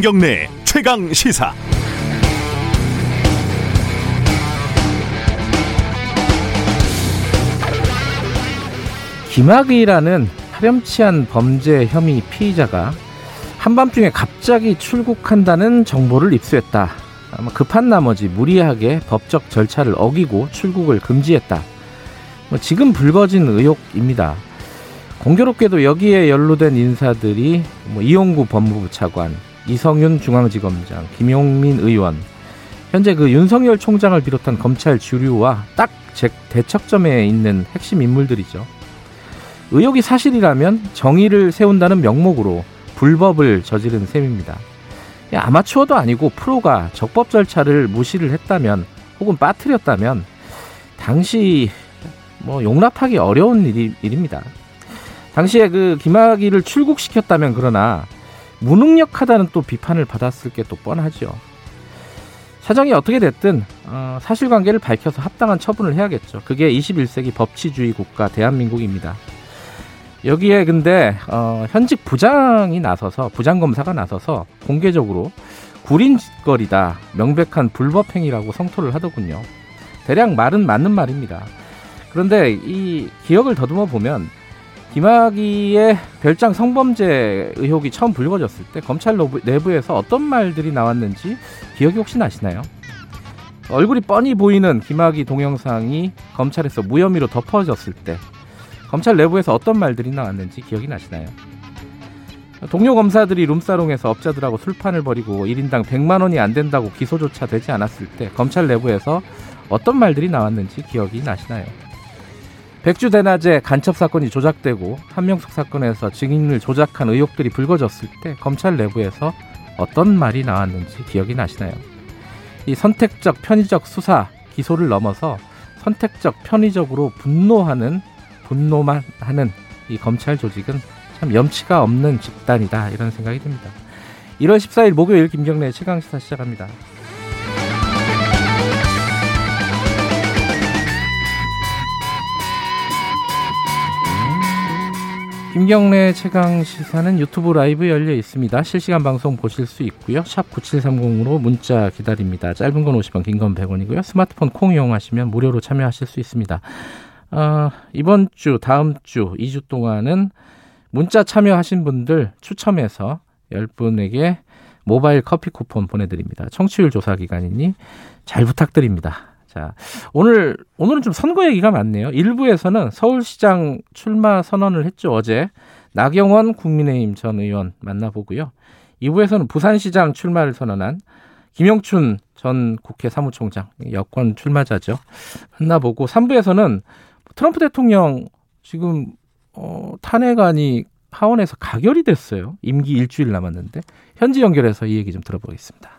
김경래 최강 시사. 김학의라는 파렴치한 범죄 혐의 피의자가 한밤중에 갑자기 출국한다는 정보를 입수했다. 아마 급한 나머지 무리하게 법적 절차를 어기고 출국을 금지했다. 뭐 지금 불거진 의혹입니다. 공교롭게도 여기에 연루된 인사들이 뭐 이용구 법무부 차관, 이성윤 중앙지검장, 김용민 의원, 현재 그 윤석열 총장을 비롯한 검찰 주류와 딱 대척점에 있는 핵심 인물들이죠. 의혹이 사실이라면 정의를 세운다는 명목으로 불법을 저지른 셈입니다. 아마추어도 아니고 프로가 적법 절차를 무시를 했다면 혹은 빠뜨렸다면 당시 뭐 용납하기 어려운 일입니다. 당시에 그 김학의를 출국시켰다면 그러나 무능력하다는 또 비판을 받았을 게 또 뻔하죠. 사정이 어떻게 됐든 어, 사실관계를 밝혀서 합당한 처분을 해야겠죠. 그게 21세기 법치주의 국가 대한민국입니다. 여기에 근데 어, 현직 부장이 나서서 부장검사가 나서서 공개적으로 구린짓거리다 명백한 불법 행위라고 성토를 하더군요. 대략 말은 맞는 말입니다. 그런데 이 기억을 더듬어 보면 김학의의 별장 성범죄 의혹이 처음 불거졌을 때 검찰 내부에서 어떤 말들이 나왔는지 기억이 혹시 나시나요? 얼굴이 뻔히 보이는 김학의 동영상이 검찰에서 무혐의로 덮어졌을 때 검찰 내부에서 어떤 말들이 나왔는지 기억이 나시나요? 동료 검사들이 룸사롱에서 업자들하고 술판을 벌이고 1인당 100만 원이 안 된다고 기소조차 되지 않았을 때 검찰 내부에서 어떤 말들이 나왔는지 기억이 나시나요? 백주 대낮에 간첩 사건이 조작되고 한명숙 사건에서 증인을 조작한 의혹들이 불거졌을 때 검찰 내부에서 어떤 말이 나왔는지 기억이 나시나요? 이 선택적 편의적 수사 기소를 넘어서 선택적 편의적으로 분노하는 분노만 하는 이 검찰 조직은 참 염치가 없는 집단이다 이런 생각이 듭니다. 1월 14일 목요일 김경래 최강 시사 시작합니다. 김경래 최강 시사는 유튜브 라이브 열려 있습니다. 실시간 방송 보실 수 있고요. 샵 9730으로 문자 기다립니다. 짧은 건 50원, 긴 건 100원이고요. 스마트폰 콩 이용하시면 무료로 참여하실 수 있습니다. 어, 이번 주, 다음 주, 2주 동안은 문자 참여하신 분들 추첨해서 10분에게 모바일 커피 쿠폰 보내드립니다. 청취율 조사 기간이니 잘 부탁드립니다. 자, 오늘, 오늘은 좀 선거 얘기가 많네요. 일부에서는 서울시장 출마 선언을 했죠, 어제. 나경원 국민의힘 전 의원 만나보고요. 2부에서는 부산시장 출마를 선언한 김영춘 전 국회 사무총장, 여권 출마자죠. 만나보고 3부에서는 트럼프 대통령 지금, 어, 탄핵안이 하원에서 가결이 됐어요. 임기 일주일 남았는데. 현지 연결해서 이 얘기 좀 들어보겠습니다.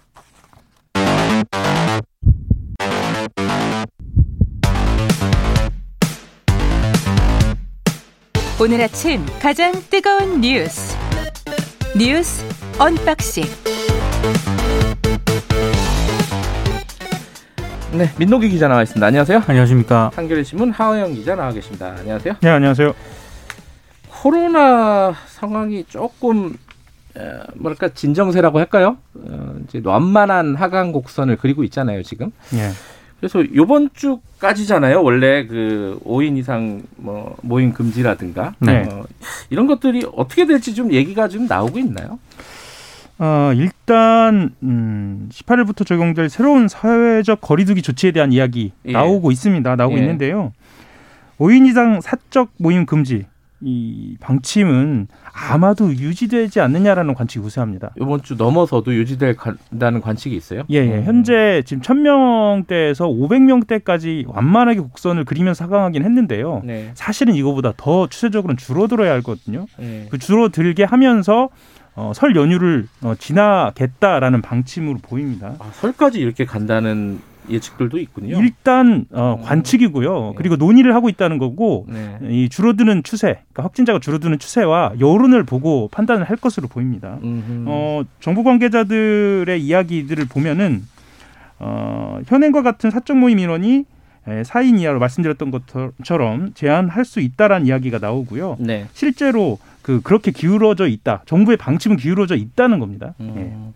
오늘 아침 가장 뜨거운 뉴스 뉴스 unboxing 네, 민동기 기자 나와 있습니다. 안녕하세요. 안녕하십니까. 한겨레 신문 하어영 기자 나와 계십니다. 안녕하세요. 네, 안녕하세요. 코로나 상황이 조금 뭐랄까 진정세라고 할까요? 어, 이제 완만한 하강 곡선을 그리고 있잖아요, 지금. 네. 그래서 요번 주까지잖아요. 원래 그 5인 이상 뭐 모임 금지라든가 네. 어, 이런 것들이 어떻게 될지 좀 얘기가 좀 나오고 있나요? 어, 일단 음, 18일부터 적용될 새로운 사회적 거리두기 조치에 대한 이야기 예. 나오고 있습니다. 나오고 예. 있는데요. 5인 이상 사적 모임 금지 이 방침은 아마도 유지되지 않느냐라는 관측이 우세합니다. 이번 주 넘어서도 유지될다는 관측이 있어요? 예, 예. 음. 현재 지금 1000명대에서 500명대까지 완만하게 곡선을 그리면서 하강하긴 했는데요. 네. 사실은 이거보다 더 추세적으로는 줄어들어야 하거든요. 네. 그 줄어들게 하면서 어, 설 연휴를 어, 지나겠다라는 방침으로 보입니다. 아, 설까지 이렇게 간다는 예측들도 있군요. 일단 어, 음. 관측이고요. 네. 그리고 논의를 하고 있다는 거고 네. 이 줄어드는 추세, 그러니까 확진자가 줄어드는 추세와 여론을 보고 판단을 할 것으로 보입니다. 어, 정부 관계자들의 이야기들을 보면은 어, 현행과 같은 사적 모임 인원이 4인 이하로 말씀드렸던 것처럼 제한할 수 있다라는 이야기가 나오고요. 네. 실제로 그 그렇게 기울어져 있다. 정부의 방침은 기울어져 있다는 겁니다. 음.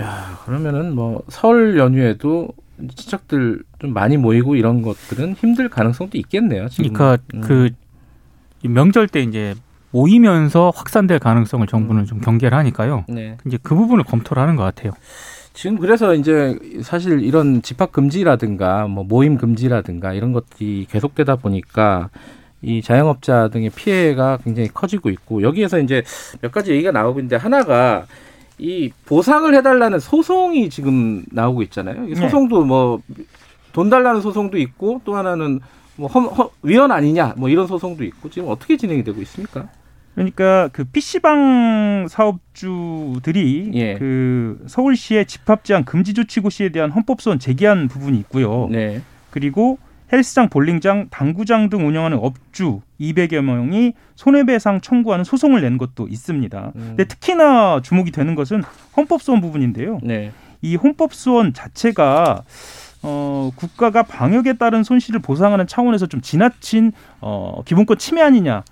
야 그러면은 뭐 설 연휴에도 친척들 좀 많이 모이고 이런 것들은 힘들 가능성도 있겠네요. 지금. 그러니까 음. 그 명절 때 이제 모이면서 확산될 가능성을 정부는 좀 경계를 하니까요. 네. 이제 그 부분을 검토를 하는 것 같아요. 지금 그래서 이제 사실 이런 집합 금지라든가 뭐 모임 금지라든가 이런 것들이 계속되다 보니까 이 자영업자 등의 피해가 굉장히 커지고 있고 여기에서 이제 몇 가지 얘기가 나오고 있는데 하나가 이 보상을 해달라는 소송이 지금 나오고 있잖아요. 이 네. 소송도 뭐 돈 달라는 소송도 있고 또 하나는 뭐 험, 험, 위헌 아니냐 뭐 이런 소송도 있고 지금 어떻게 진행이 되고 있습니까? 그러니까 그 PC방 사업주들이 예. 그 서울시의 집합 제한 금지 조치 고시에 대한 헌법 소원 제기한 부분이 있고요. 네. 그리고 헬스장, 볼링장, 당구장 등 운영하는 업주 200여 명이 손해배상 청구하는 소송을 낸 것도 있습니다. 음. 근데 특히나 주목이 되는 것은 헌법소원 부분인데요. 네. 이 헌법소원 자체가 어, 국가가 방역에 따른 손실을 보상하는 차원에서 좀 지나친 어, 기본권 침해 아니냐라는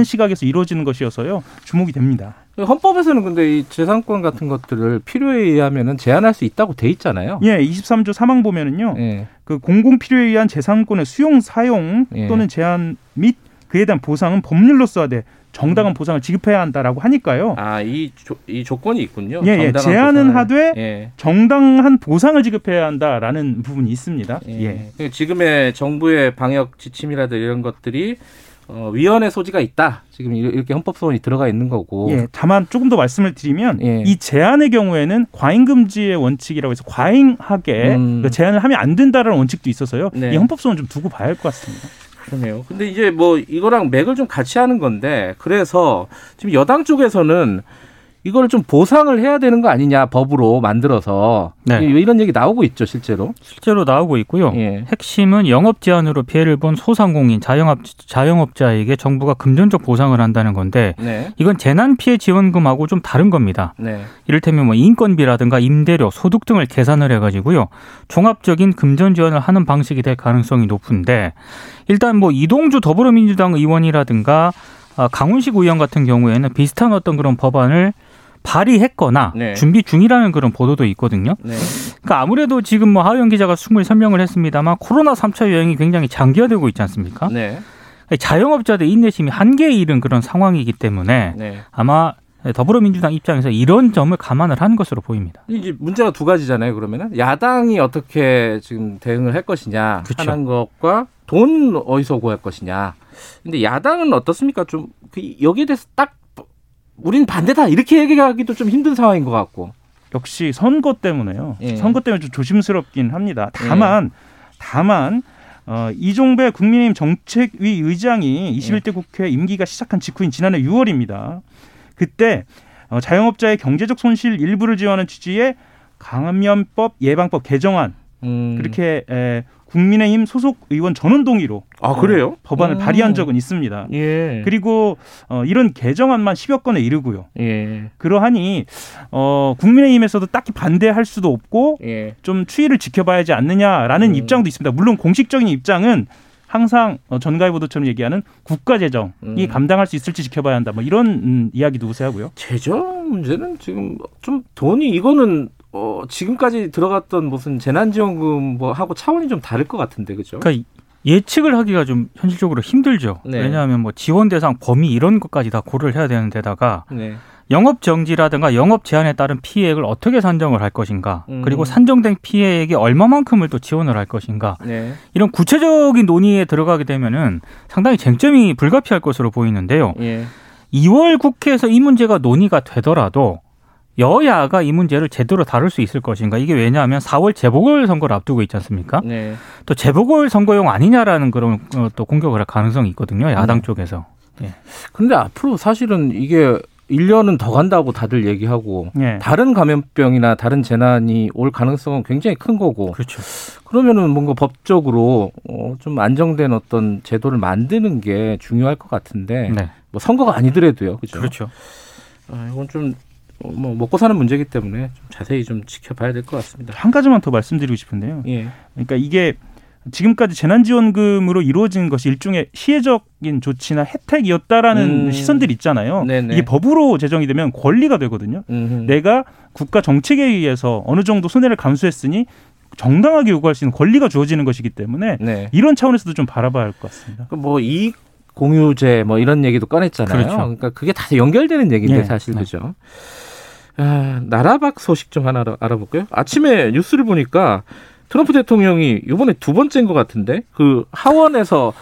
음. 시각에서 이루어지는 것이어서요 주목이 됩니다. 헌법에서는 근데 이 재산권 같은 것들을 필요에 의하면은 제한할 수 있다고 돼 있잖아요. 예, 23조 3항 보면은요, 예. 그 공공 필요에 의한 재산권의 수용, 사용 예. 또는 제한 및 그에 대한 보상은 법률로서 하되 음. 정당한 보상을 지급해야 한다라고 하니까요. 아, 이, 조, 이 조건이 있군요. 예, 예. 제한은 보상을. 하되 예. 정당한 보상을 지급해야 한다라는 부분이 있습니다. 예. 예. 지금의 정부의 방역 지침이라든 이런 것들이 어, 위헌의 소지가 있다. 지금 이- 이렇게 헌법 소원이 들어가 있는 거고. 예, 다만 조금 더 말씀을 드리면 예. 이 제한의 경우에는 과잉 금지의 원칙이라고 해서 과잉하게 음. 그 제한을 하면 안 된다라는 원칙도 있어서요. 네. 이 헌법 소원 좀 두고 봐야 할 것 같습니다. 그러네요. 근데 이제 뭐 이거랑 맥을 좀 같이 하는 건데 그래서 지금 여당 쪽에서는 이걸 좀 보상을 해야 되는 거 아니냐 법으로 만들어서 네. 이- 이런 얘기 나오고 있죠 실제로. 실제로 나오고 있고요. 예. 핵심은 영업 제한으로 피해를 본 소상공인, 자영업, 자영업자에게 정부가 금전적 보상을 한다는 건데 네. 이건 재난 피해 지원금하고 좀 다른 겁니다. 네. 이를테면 뭐 인건비라든가 임대료, 소득 등을 계산을 해가지고요 종합적인 금전 지원을 하는 방식이 될 가능성이 높은데 일단 뭐 이동주 더불어민주당 의원이라든가 아, 강훈식 의원 같은 경우에는 비슷한 어떤 그런 법안을 발의했거나 네. 준비 중이라는 그런 보도도 있거든요. 네. 그러니까 아무래도 지금 뭐 하우영 기자가 충분히 설명을 했습니다만 코로나 3차 유행이 굉장히 장기화되고 있지 않습니까? 네. 자영업자들 인내심이 한계에 이른 그런 상황이기 때문에 네. 아마 더불어민주당 입장에서 이런 점을 감안을 한 것으로 보입니다. 이제 문제가 두 가지잖아요. 그러면은 야당이 어떻게 지금 대응을 할 것이냐 그쵸. 하는 것과 돈 어디서 구할 것이냐. 근데 야당은 어떻습니까? 좀그 여기에 대해서 딱 우린 반대다 이렇게 얘기하기도 좀 힘든 상황인 것 같고. 역시 선거 때문에요. 예. 선거 때문에 좀 조심스럽긴 합니다. 다만 다만 어, 이종배 국민의힘 정책위 의장이 21대 국회 임기가 시작한 직후인 지난해 6월입니다. 그때 어, 자영업자의 경제적 손실 일부를 지원하는 취지의 감염법 예방법 개정안 음. 그렇게 에, 국민의힘 소속 의원 전원 동의로 아 그래요? 어, 법안을 음. 발의한 적은 있습니다. 예. 그리고 어, 이런 개정안만 10여 건에 이르고요. 예. 그러하니 어, 국민의힘에서도 딱히 반대할 수도 없고 예. 좀 추이를 지켜봐야 하지 않느냐라는 음. 입장도 있습니다. 물론 공식적인 입장은 항상 어, 전가의 보도처럼 얘기하는 국가 재정이 음. 감당할 수 있을지 지켜봐야 한다. 뭐 이런 음, 이야기도 우세하고요. 재정 문제는 지금 좀 돈이 이거는 어, 지금까지 들어갔던 무슨 재난지원금 뭐 하고 차원이 좀 다를 것 같은데 그죠? 그러니까 예측을 하기가 좀 현실적으로 힘들죠. 네. 왜냐하면 뭐 지원 대상 범위 이런 것까지 다 고려를 해야 되는 데다가 네. 영업 정지라든가 영업 제한에 따른 피해액을 어떻게 산정을 할 것인가 음. 그리고 산정된 피해액이 얼마만큼을 또 지원을 할 것인가 네. 이런 구체적인 논의에 들어가게 되면은 상당히 쟁점이 불가피할 것으로 보이는데요. 예. 2월 국회에서 이 문제가 논의가 되더라도 여야가 이 문제를 제대로 다룰 수 있을 것인가 이게 왜냐하면 4월 재보궐 선거를 앞두고 있지 않습니까? 네. 또 재보궐 선거용 아니냐라는 그런 어, 또 공격을 할 가능성이 있거든요. 야당 음. 쪽에서. 근데 앞으로 사실은 이게 1년은 더 간다고 다들 얘기하고 예. 다른 감염병이나 다른 재난이 올 가능성은 굉장히 큰 거고 그렇죠. 그러면은 뭔가 법적으로 어, 좀 안정된 어떤 제도를 만드는 게 중요할 것 같은데 네. 뭐 선거가 아니더라도요. 그죠? 그렇죠. 아, 이건 좀 어, 뭐 먹고 사는 문제이기 때문에 좀 자세히 좀 지켜봐야 될 것 같습니다. 한 가지만 더 말씀드리고 싶은데요. 예. 그러니까 이게 지금까지 재난지원금으로 이루어진 것이 일종의 시혜적인 조치나 혜택이었다라는 음. 시선들이 있잖아요. 네네. 이게 법으로 제정이 되면 권리가 되거든요. 음흠. 내가 국가 정책에 의해서 어느 정도 손해를 감수했으니 정당하게 요구할 수 있는 권리가 주어지는 것이기 때문에 네. 이런 차원에서도 좀 바라봐야 할 것 같습니다. 뭐 이익 공유제 뭐 이런 얘기도 꺼냈잖아요. 그렇죠. 그러니까 그게 다 연결되는 얘기인데 예. 사실 네. 그죠. 아, 나라박 소식 좀 하나 알아- 알아볼까요? 아침에 뉴스를 보니까 트럼프 대통령이 이번에 두 번째인 것 같은데 그 하원에서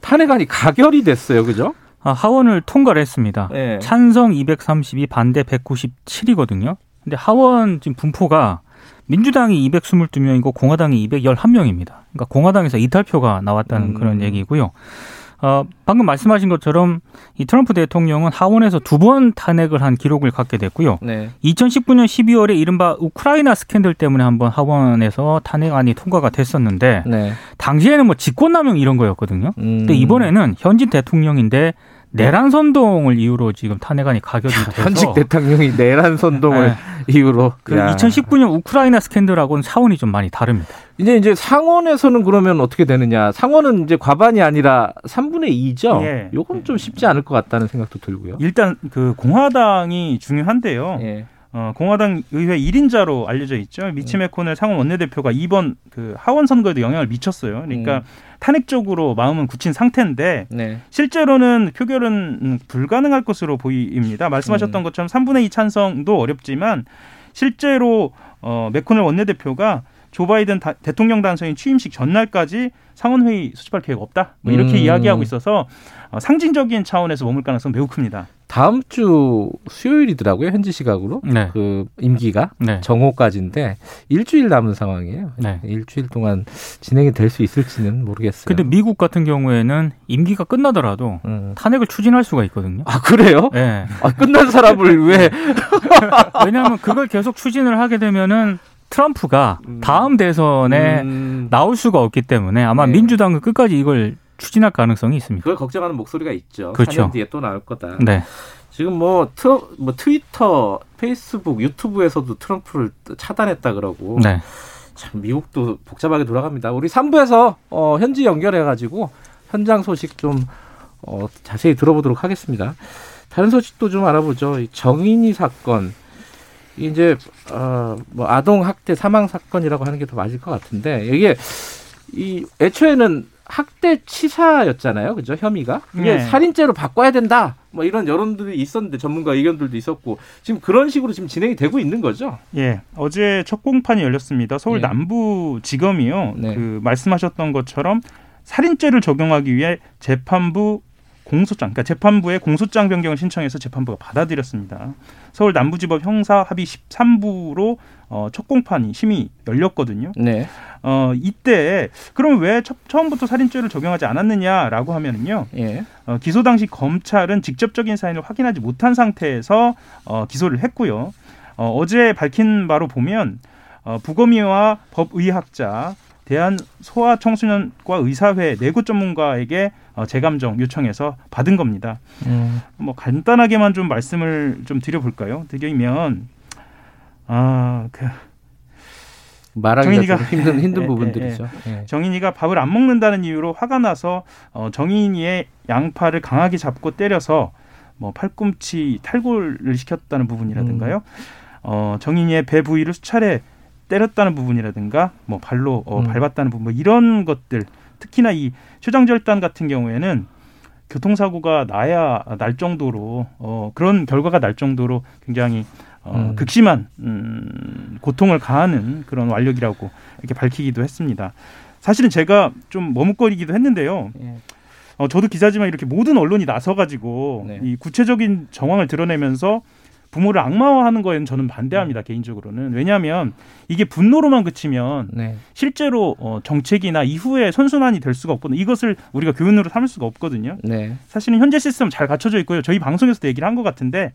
탄핵안이 가결이 됐어요, 그죠? 아, 하원을 통과를 했습니다. 예. 찬성 232, 반대 197이거든요. 근데 하원 지금 분포가 민주당이 222명이고 공화당이 211명입니다. 그러니까 공화당에서 이탈표가 나왔다는 음. 그런 얘기고요. 어, 방금 말씀하신 것처럼 이 트럼프 대통령은 하원에서 두 번 탄핵을 한 기록을 갖게 됐고요. 네. 2019년 12월에 이른바 우크라이나 스캔들 때문에 한번 하원에서 탄핵안이 통과가 됐었는데 네. 당시에는 뭐 직권남용 이런 거였거든요. 음. 근데 이번에는 현직 대통령인데 내란 선동을 이유로 지금 탄핵안이 가결이 돼서 현직 대통령이 내란 선동을 네. 이유로 그 야. 2019년 우크라이나 스캔들하고는 차원이 좀 많이 다릅니다. 이제 이제 상원에서는 그러면 어떻게 되느냐? 상원은 이제 과반이 아니라 3분의 2죠. 예. 요건 좀 쉽지 않을 것 같다는 생각도 들고요. 일단 그 공화당이 중요한데요. 예. 어, 공화당 의회 1인자로 알려져 있죠. 미치 메코넬 상원 원내대표가 이번 그 하원 선거에도 영향을 미쳤어요. 그러니까 음. 탄핵적으로 마음은 굳힌 상태인데 네. 실제로는 표결은 음, 불가능할 것으로 보입니다. 말씀하셨던 음. 것처럼 3분의 2 찬성도 어렵지만 실제로 어, 메코넬 원내대표가 조 바이든 다- 대통령 당선인 취임식 전날까지 상원회의 수집할 계획 없다. 뭐 이렇게 음. 이야기하고 있어서 어, 상징적인 차원에서 머물 가능성 은 매우 큽니다. 다음 주 수요일이더라고요. 현지 시각으로. 네. 그 임기가 네. 정오까지인데 일주일 남은 상황이에요. 네. 일주일 동안 진행이 될 수 있을지는 모르겠어요. 근데 미국 같은 경우에는 임기가 끝나더라도 음. 탄핵을 추진할 수가 있거든요. 아 그래요? 네. 아, 끝난 사람을 왜? 왜냐하면 그걸 계속 추진을 하게 되면은 트럼프가 다음 대선에 음, 나올 수가 없기 때문에 아마 네. 민주당은 끝까지 이걸 추진할 가능성이 있습니다. 그걸 걱정하는 목소리가 있죠. 그렇죠. 4년 뒤에 또 나올 거다. 네. 지금 뭐, 트러, 뭐 트위터, 페이스북, 유튜브에서도 트럼프를 차단했다 그러고 네. 참 미국도 복잡하게 돌아갑니다. 우리 3부에서 어, 현지 연결해가지고 현장 소식 좀 어, 자세히 들어보도록 하겠습니다. 다른 소식도 좀 알아보죠. 이 정인이 사건. 이제 어, 뭐 아동 학대 사망 사건이라고 하는 게 더 맞을 것 같은데 이게 이 애초에는 학대 치사였잖아요, 그죠? 혐의가 이게 네. 살인죄로 바꿔야 된다. 뭐 이런 여론들이 있었는데 전문가 의견들도 있었고 지금 그런 식으로 지금 진행이 되고 있는 거죠. 예, 어제 첫 공판이 열렸습니다. 서울 예. 남부지검이요. 네. 그 말씀하셨던 것처럼 살인죄를 적용하기 위해 재판부 공소장, 그러니까 재판부에 공소장 변경을 신청해서 재판부가 받아들였습니다. 서울 남부지법 형사 합의 13부로 어, 첫 공판이 심의 열렸거든요. 네. 어, 이때 그럼 왜 처, 처음부터 살인죄를 적용하지 않았느냐라고 하면은요. 예. 어, 기소 당시 검찰은 직접적인 사인을 확인하지 못한 상태에서 어, 기소를 했고요. 어, 어제 밝힌 바로 보면 어, 부검의와 법의학자, 대한 소아청소년과 의사회 내구 전문가에게 어, 재감정 요청해서 받은 겁니다. 음. 뭐 간단하게만 좀 말씀을 좀 드려볼까요? 드리면 아 그 말하기가 정인이가- 좀 힘든 힘든 예, 부분들이죠. 예. 정인이가 밥을 안 먹는다는 이유로 화가 나서 어, 정인이의 양팔을 강하게 잡고 때려서 뭐 팔꿈치 탈골을 시켰다는 부분이라든가요. 어, 정인이의 배 부위를 수차례 때렸다는 부분이라든가 뭐 발로 어, 음. 밟았다는 부분 뭐 이런 것들 특히나 이 초장절단 같은 경우에는 교통사고가 나야 날 정도로 어, 그런 결과가 날 정도로 굉장히 어, 음. 극심한 음, 고통을 가하는 그런 완력이라고 이렇게 밝히기도 했습니다. 사실은 제가 좀 머뭇거리기도 했는데요. 예. 어, 저도 기자지만 이렇게 모든 언론이 나서가지고 네. 이 구체적인 정황을 드러내면서 부모를 악마화하는 거에는 저는 반대합니다 개인적으로는 왜냐하면 이게 분노로만 그치면 네. 실제로 어, 정책이나 이후에 선순환이 될 수가 없거든요. 이것을 우리가 교훈으로 삼을 수가 없거든요. 네. 사실은 현재 시스템 잘 갖춰져 있고요. 저희 방송에서도 얘기를 한 것 같은데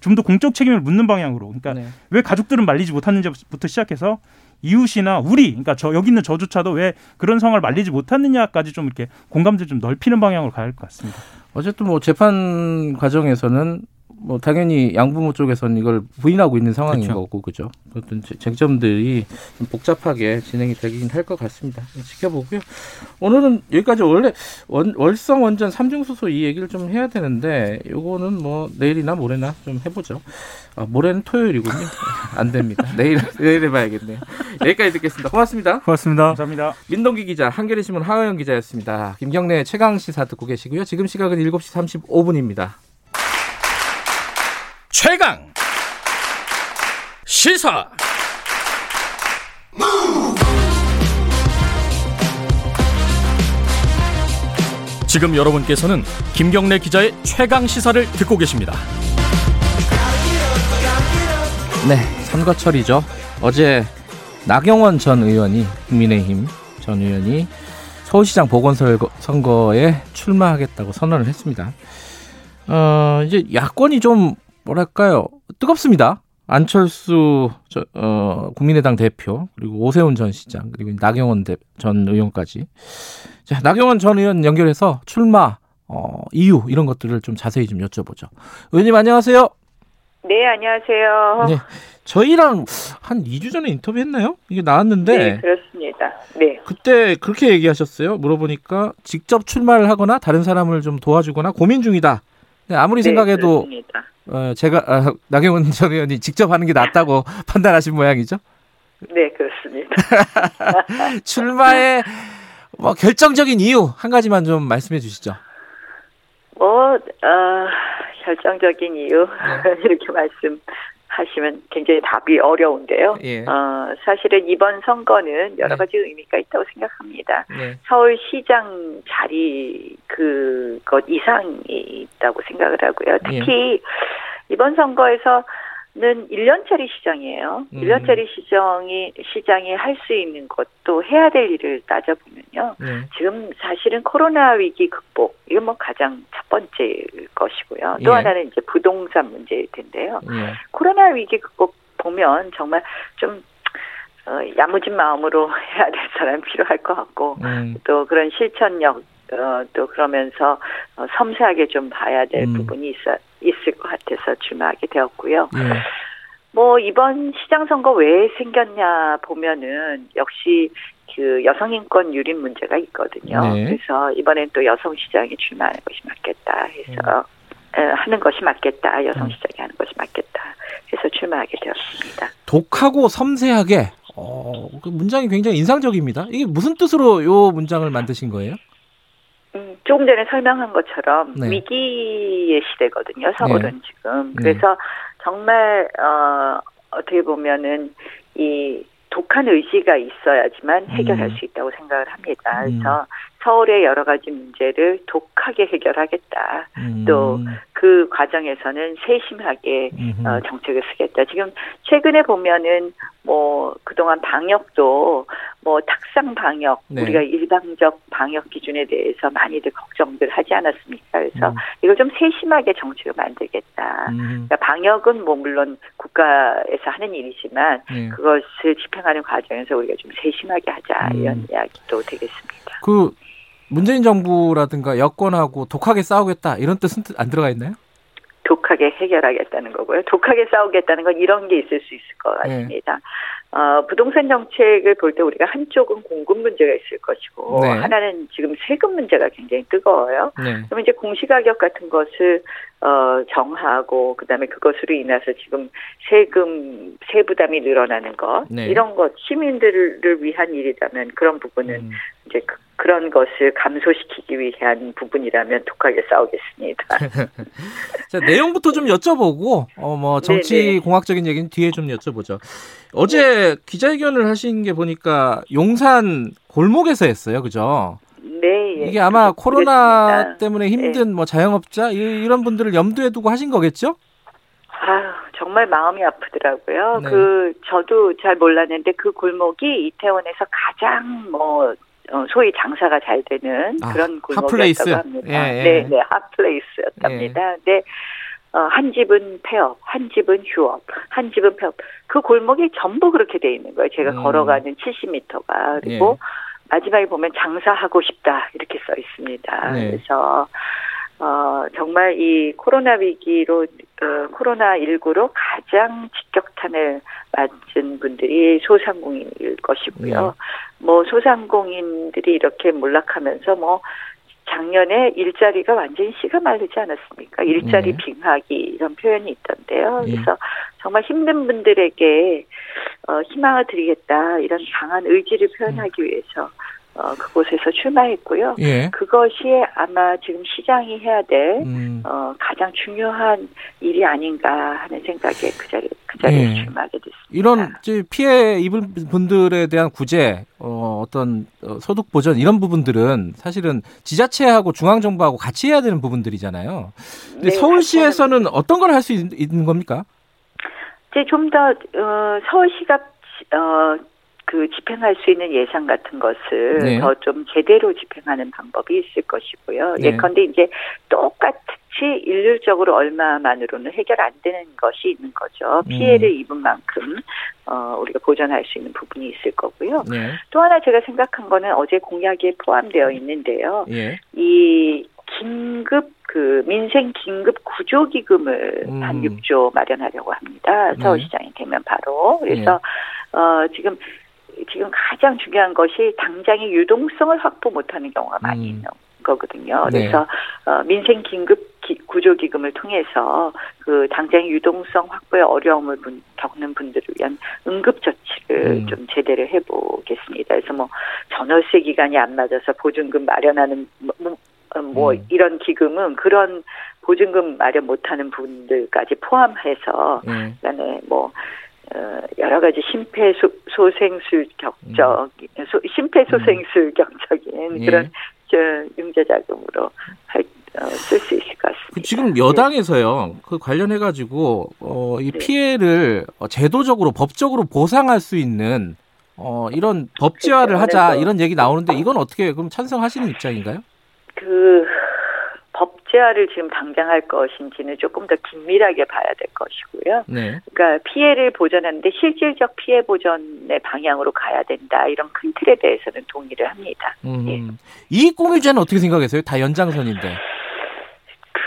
좀 더 공적 책임을 묻는 방향으로. 그러니까 네. 왜 가족들은 말리지 못하는지부터 시작해서 이웃이나 우리, 그러니까 저 여기 있는 저조차도 왜 그런 상황을 말리지 못하느냐까지 좀 이렇게 공감대 좀 넓히는 방향으로 가야 할 것 같습니다. 어쨌든 뭐 재판 과정에서는 뭐 당연히 양부모 쪽에서는 이걸 부인하고 있는 상황인 그렇죠. 거고 그죠. 어떤 제- 쟁점들이 좀 복잡하게 진행이 되긴 할 것 같습니다. 지켜보고요. 오늘은 여기까지 원래 원, 월성 원전 삼중 수소 이 얘기를 좀 해야 되는데 요거는 뭐 내일이나 모레나 좀 해보죠. 아, 모레는 토요일이군요. 안 됩니다. 내일 내일 해봐야겠네요. 여기까지 듣겠습니다. 고맙습니다. 고맙습니다. 감사합니다. 민동기 기자, 한겨레 신문 하호영 기자였습니다. 김경래 최강 시사 듣고 계시고요. 지금 시각은 7시 35분입니다. 최강 시사 지금 여러분께서는 김경래 기자의 최강 시사를 듣고 계십니다. 네, 선거철이죠. 어제 나경원 전 의원이 국민의힘 전 의원이 서울시장 보건선거에 출마하겠다고 선언을 했습니다. 어, 이제 야권이 좀 뭐랄까요 뜨겁습니다. 안철수 저, 어, 국민의당 대표 그리고 오세훈 전 시장 그리고 나경원 대, 전 의원까지 자 나경원 전 의원 연결해서 출마 어, 이유 이런 것들을 좀 자세히 좀 여쭤보죠. 의원님 안녕하세요. 네, 안녕하세요. 네. 저희랑 한 2주 전에 인터뷰했나요? 이게 나왔는데 네, 그렇습니다. 네. 그때 그렇게 얘기하셨어요. 물어보니까 직접 출마를 하거나 다른 사람을 좀 도와주거나 고민 중이다. 근데 아무리 네, 생각해도 그렇습니다. 어, 제가 아, 나경원 전 의원이 직접 하는 게 낫다고 판단하신 모양이죠. 네, 그렇습니다. 출마의 뭐 결정적인 이유 한 가지만 좀 말씀해 주시죠. 뭐, 어, 결정적인 이유, 네. 이렇게 말씀 하시면 굉장히 답이 어려운데요. 예. 어, 사실은 이번 선거는 여러 네. 가지 의미가 있다고 생각합니다. 네. 서울시장 자리 그것 이상이 있다고 생각을 하고요. 특히 이번 선거에서 는 1년짜리 시장이에요. 음. 1년짜리 시장이 시장이 할 수 있는 것도 해야 될 일을 따져보면요. 네. 지금 사실은 코로나 위기 극복 이건 뭐 가장 첫 번째일 것이고요. 또 예. 하나는 이제 부동산 문제일 텐데요. 예. 코로나 위기 극복 보면 정말 좀 어, 야무진 마음으로 해야 될 사람이 필요할 것 같고 음. 또 그런 실천력 어, 또 그러면서 어, 섬세하게 좀 봐야 될 음. 부분이 있어, 있을 것 같아서 출마하게 되었고요. 예. 뭐 이번 시장 선거 왜 생겼냐 보면은 역시 그 여성 인권 유린 문제가 있거든요. 네. 그래서 이번엔 또 여성 시장이 출마하는 것이 맞겠다 해서 에, 하는 것이 맞겠다. 여성 음. 시장이 하는 것이 맞겠다. 해서 출마하게 되었습니다. 독하고 섬세하게 어, 그 문장이 굉장히 인상적입니다. 이게 무슨 뜻으로 요 문장을 만드신 거예요? 음, 조금 전에 설명한 것처럼 네. 위기의 시대거든요. 서울은 지금. 네. 그래서 정말 어, 어떻게 보면은 이 독한 의지가 있어야지만 해결할 음. 수 있다고 생각을 합니다. 그래서 서울의 여러 가지 문제를 독하게 해결하겠다. 음. 또그 과정에서는 세심하게. 어, 정책을 쓰겠다. 지금 최근에 보면은 뭐 그동안 방역도 뭐 탁상 방역 네. 우리가 일방적 방역 기준에 대해서 많이들 걱정들 하지 않았습니까? 그래서 음. 이걸 좀 세심하게 정책을 만들겠다. 음. 그러니까 방역은 뭐 물론 국가에서 하는 일이지만 네. 그것을 집행하는 과정에서 우리가 좀 세심하게 하자 음. 이런 이야기도 되겠습니다. 그 문재인 정부라든가 여권하고 독하게 싸우겠다 이런 뜻은 안 들어가 있나요? 독하게 해결하겠다는 거고요. 독하게 싸우겠다는 건 이런 게 있을 수 있을 것 네. 같습니다. 어, 부동산 정책을 볼 때 우리가 한쪽은 공급 문제가 있을 것이고 네. 하나는 지금 세금 문제가 굉장히 뜨거워요. 네. 그럼 이제 공시가격 같은 것을 어, 정하고 그다음에 그것으로 인해서 지금 세금 세부담이 늘어나는 것 네. 이런 것 시민들을 위한 일이라면 그런 부분은 음. 이제 그, 그런 것을 감소시키기 위한 부분이라면 독하게 싸우겠습니다. 자, 내용부터 좀 여쭤보고 어 뭐 정치 네네. 공학적인 얘기는 뒤에 좀 여쭤보죠. 어제 기자회견을 하신 게 보니까 용산 골목에서 했어요. 그죠? 네, 예. 이게 아마 코로나 그렇습니다. 네. 때문에 힘든 뭐 자영업자 이- 이런 분들을 염두에 두고 하신 거겠죠? 아 정말 마음이 아프더라고요. 네. 그 저도 잘 몰랐는데 그 골목이 이태원에서 가장 뭐 어, 소위 장사가 잘 되는 아, 그런. 골목이었다고 합니다. 예, 예. 네, 네, 핫플레이스였답니다. 근데 어, 한 집은 폐업, 한 집은 휴업, 한 집은 폐업. 그 골목이 전부 그렇게 돼 있는 거예요. 제가 음. 걸어가는 70m가 그리고 마지막에 보면 장사하고 싶다 이렇게 써 있습니다. 네. 그래서 어, 정말 이 코로나 위기로, 어, 코로나19로 가장 직격탄을 맞은 분들이 소상공인일 것이고요. 뭐, 소상공인들이 이렇게 몰락하면서 뭐, 작년에 일자리가 완전히 씨가 마르지 않았습니까? 일자리 네. 빙하기 이런 표현이 있던데요. 예. 그래서 정말 힘든 분들에게 어, 희망을 드리겠다 이런 강한 의지를 표현하기 위해서 어, 그곳에서 출마했고요. 예. 그것이 아마 지금 시장이 해야 될 음. 어, 가장 중요한 일이 아닌가 하는 생각에 그 자리 그 자리에 예. 출마하게 됐습니다. 이런 피해 입은 분들에 대한 구제, 어, 어떤 어, 소득 보전 이런 부분들은 사실은 지자체하고 중앙 정부하고 같이 해야 되는 부분들이잖아요. 근데 네, 서울시에서는 어떤 걸 할 수 있는 겁니까? 이제 좀더 어, 서울시가 어, 그 집행할 수 있는 예산 같은 것을 네. 더좀 제대로 집행하는 방법이 있을 것이고요. 네. 예컨대 이제 똑같이 일률적으로 얼마만으로는 해결 안 되는 것이 있는 거죠. 음. 피해를 입은 만큼 어, 우리가 보전할 수 있는 부분이 있을 거고요. 네. 또 하나 제가 생각한 거는 어제 공약에 포함되어 있는데요. 예. 이 긴급 그 민생 긴급 구조 기금을 음. 한 6조 마련하려고 합니다. 네. 서울시장이 되면 바로 그래서 어 지금 지금 가장 중요한 것이 당장의 유동성을 확보 못하는 경우가 많이 음. 있는 거거든요. 네. 그래서 어, 민생 긴급 기- 구조 기금을 통해서 그 당장의 유동성 확보에 어려움을 분- 겪는 분들을 위한 응급 조치를 음. 좀 제대로 해보겠습니다. 그래서 뭐 전월세 기간이 안 맞아서 보증금 마련하는 뭐, 뭐, 어, 뭐 음. 이런 기금은 그런 보증금 마련 못하는 분들까지 포함해서 예. 그다음에 뭐 어, 여러 가지 심폐소생술 격적 소, 심폐소생술 격적인 음. 예. 그런 저 융자 자금으로 쓸수 있을 것 같습니다. 그 지금 여당에서요. 그 관련해 가지고 어, 이 네. 피해를 어, 제도적으로 법적으로 보상할 수 있는 어, 이런 법제화를 그렇죠. 하자 이런 얘기 나오는데 이건 어떻게 그럼 찬성하시는 입장인가요? 그법 제화를 지금 당장 할 것인지는 조금 더 긴밀하게 봐야 될 것이고요. 네. 그러니까 피해를 보전하는데 실질적 피해 보전의 방향으로 가야 된다 이런 큰 틀에 대해서는 동의를 합니다. 음. 예. 이익 공유제는 어떻게 생각하세요? 다 연장선인데.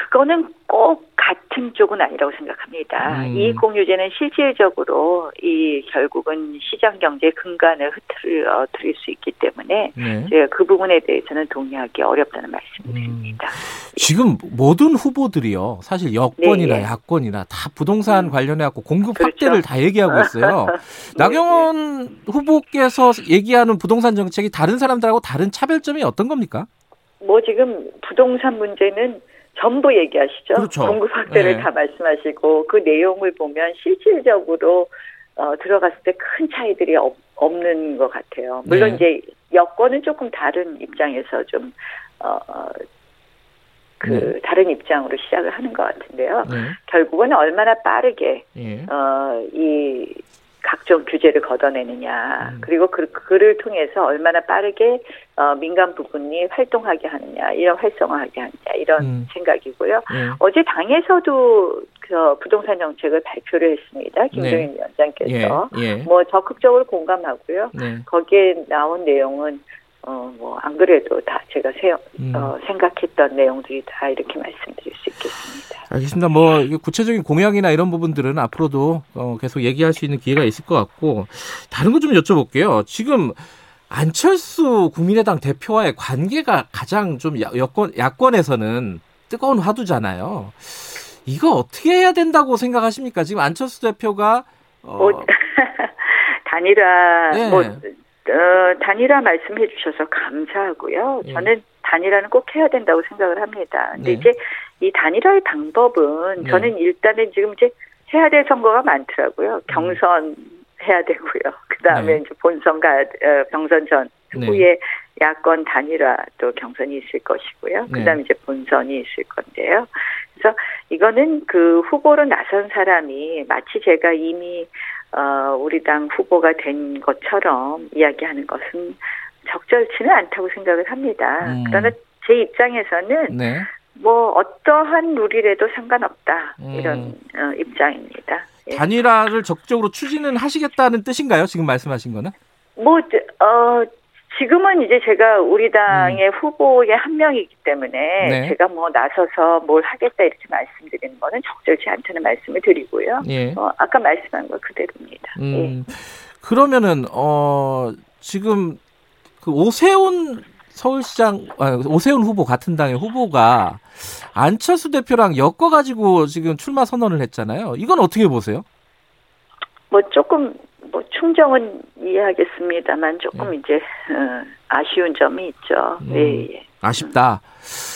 그거는 꼭 같은 쪽은 아니라고 생각합니다. 음. 이익 공유제는 실질적으로 이 결국은 시장 경제의 근간을 흐트러 드릴 수 있기 때문에 네. 제가 그 부분에 대해서는 동의하기 어렵다는 음. 말씀드립니다. 지금 모든 후보들이요. 사실 여권이나 네, 예. 야권이나 다 부동산 음. 관련해 갖고 공급 그렇죠. 확대를 다 얘기하고 있어요. 나경원 후보께서 얘기하는 부동산 정책이 다른 사람들하고 다른 차별점이 어떤 겁니까? 뭐 지금 부동산 문제는 전부 얘기하시죠. 그렇죠. 공급 확대를 네. 다 말씀하시고 그 내용을 보면 실질적으로 어, 들어갔을 때 큰 차이들이 없, 없는 것 같아요. 물론 네. 이제 여권은 조금 다른 입장에서 좀 어, 어, 그 네. 다른 입장으로 시작을 하는 것 같은데요. 네. 결국은 얼마나 빠르게 예. 어, 이 각종 규제를 걷어내느냐, 음. 그리고 그, 그를 통해서 얼마나 빠르게 어, 민간 부분이 활동하게 하느냐, 이런 활성화하게 하느냐, 이런 음. 생각이고요. 예. 어제 당에서도 그 부동산 정책을 발표를 했습니다. 김종인 위원장께서. 예. 예. 뭐 적극적으로 공감하고요. 네. 거기에 나온 내용은 어, 뭐, 안 그래도 다 제가 세, 음. 어, 생각했던 내용들이 다 이렇게 말씀드릴 수 있겠습니다. 알겠습니다. 뭐 구체적인 공약이나 이런 부분들은 앞으로도 어, 계속 얘기할 수 있는 기회가 있을 것 같고 다른 거 좀 여쭤볼게요. 지금 안철수 국민의당 대표와의 관계가 가장 좀 야- 여권 야권에서는 뜨거운 화두잖아요. 이거 어떻게 해야 된다고 생각하십니까? 지금 안철수 대표가 어, 뭐, 단일화, 네. 뭐, 어, 단일화 말씀해 주셔서 감사하고요. 예. 저는 단일화는 꼭 해야 된다고 생각을 합니다. 근데 네. 이제 이 단일화의 방법은 네. 저는 일단은 지금 이제 해야 될 선거가 많더라고요. 경선 해야 되고요. 그 다음에 네. 이제 본선 가, 어, 경선 전 네. 후에 야권 단일화 또 경선이 있을 것이고요. 네. 그 다음에 이제 본선이 있을 건데요. 그래서 이거는 그 후보로 나선 사람이 마치 제가 이미 어, 우리 당 후보가 된 것처럼 이야기하는 것은 적절치는 않다고 생각을 합니다. 음. 그러나 제 입장에서는 네. 뭐 어떠한 룰이라도 상관없다 음. 이런 어, 입장입니다. 예. 단일화를 적극적으로 추진은 하시겠다는 뜻인가요? 지금 말씀하신 거는? 뭐, 어, 지금은 이제 제가 우리 당의 음. 후보의 한 명이기 때문에 네. 제가 뭐 나서서 뭘 하겠다 이렇게 말씀드리는 거는 적절치 않다는 말씀을 드리고요. 예. 어, 아까 말씀한 거 그대로입니다. 음, 예. 그러면은 어 지금 그 오세훈 서울시장 아, 오세훈 후보 같은 당의 후보가 안철수 대표랑 엮어 가지고 지금 출마 선언을 했잖아요. 이건 어떻게 보세요? 뭐 조금 뭐 충정은 이해하겠습니다만 조금 예. 이제 어, 아쉬운 점이 있죠. 음, 네, 예. 아쉽다.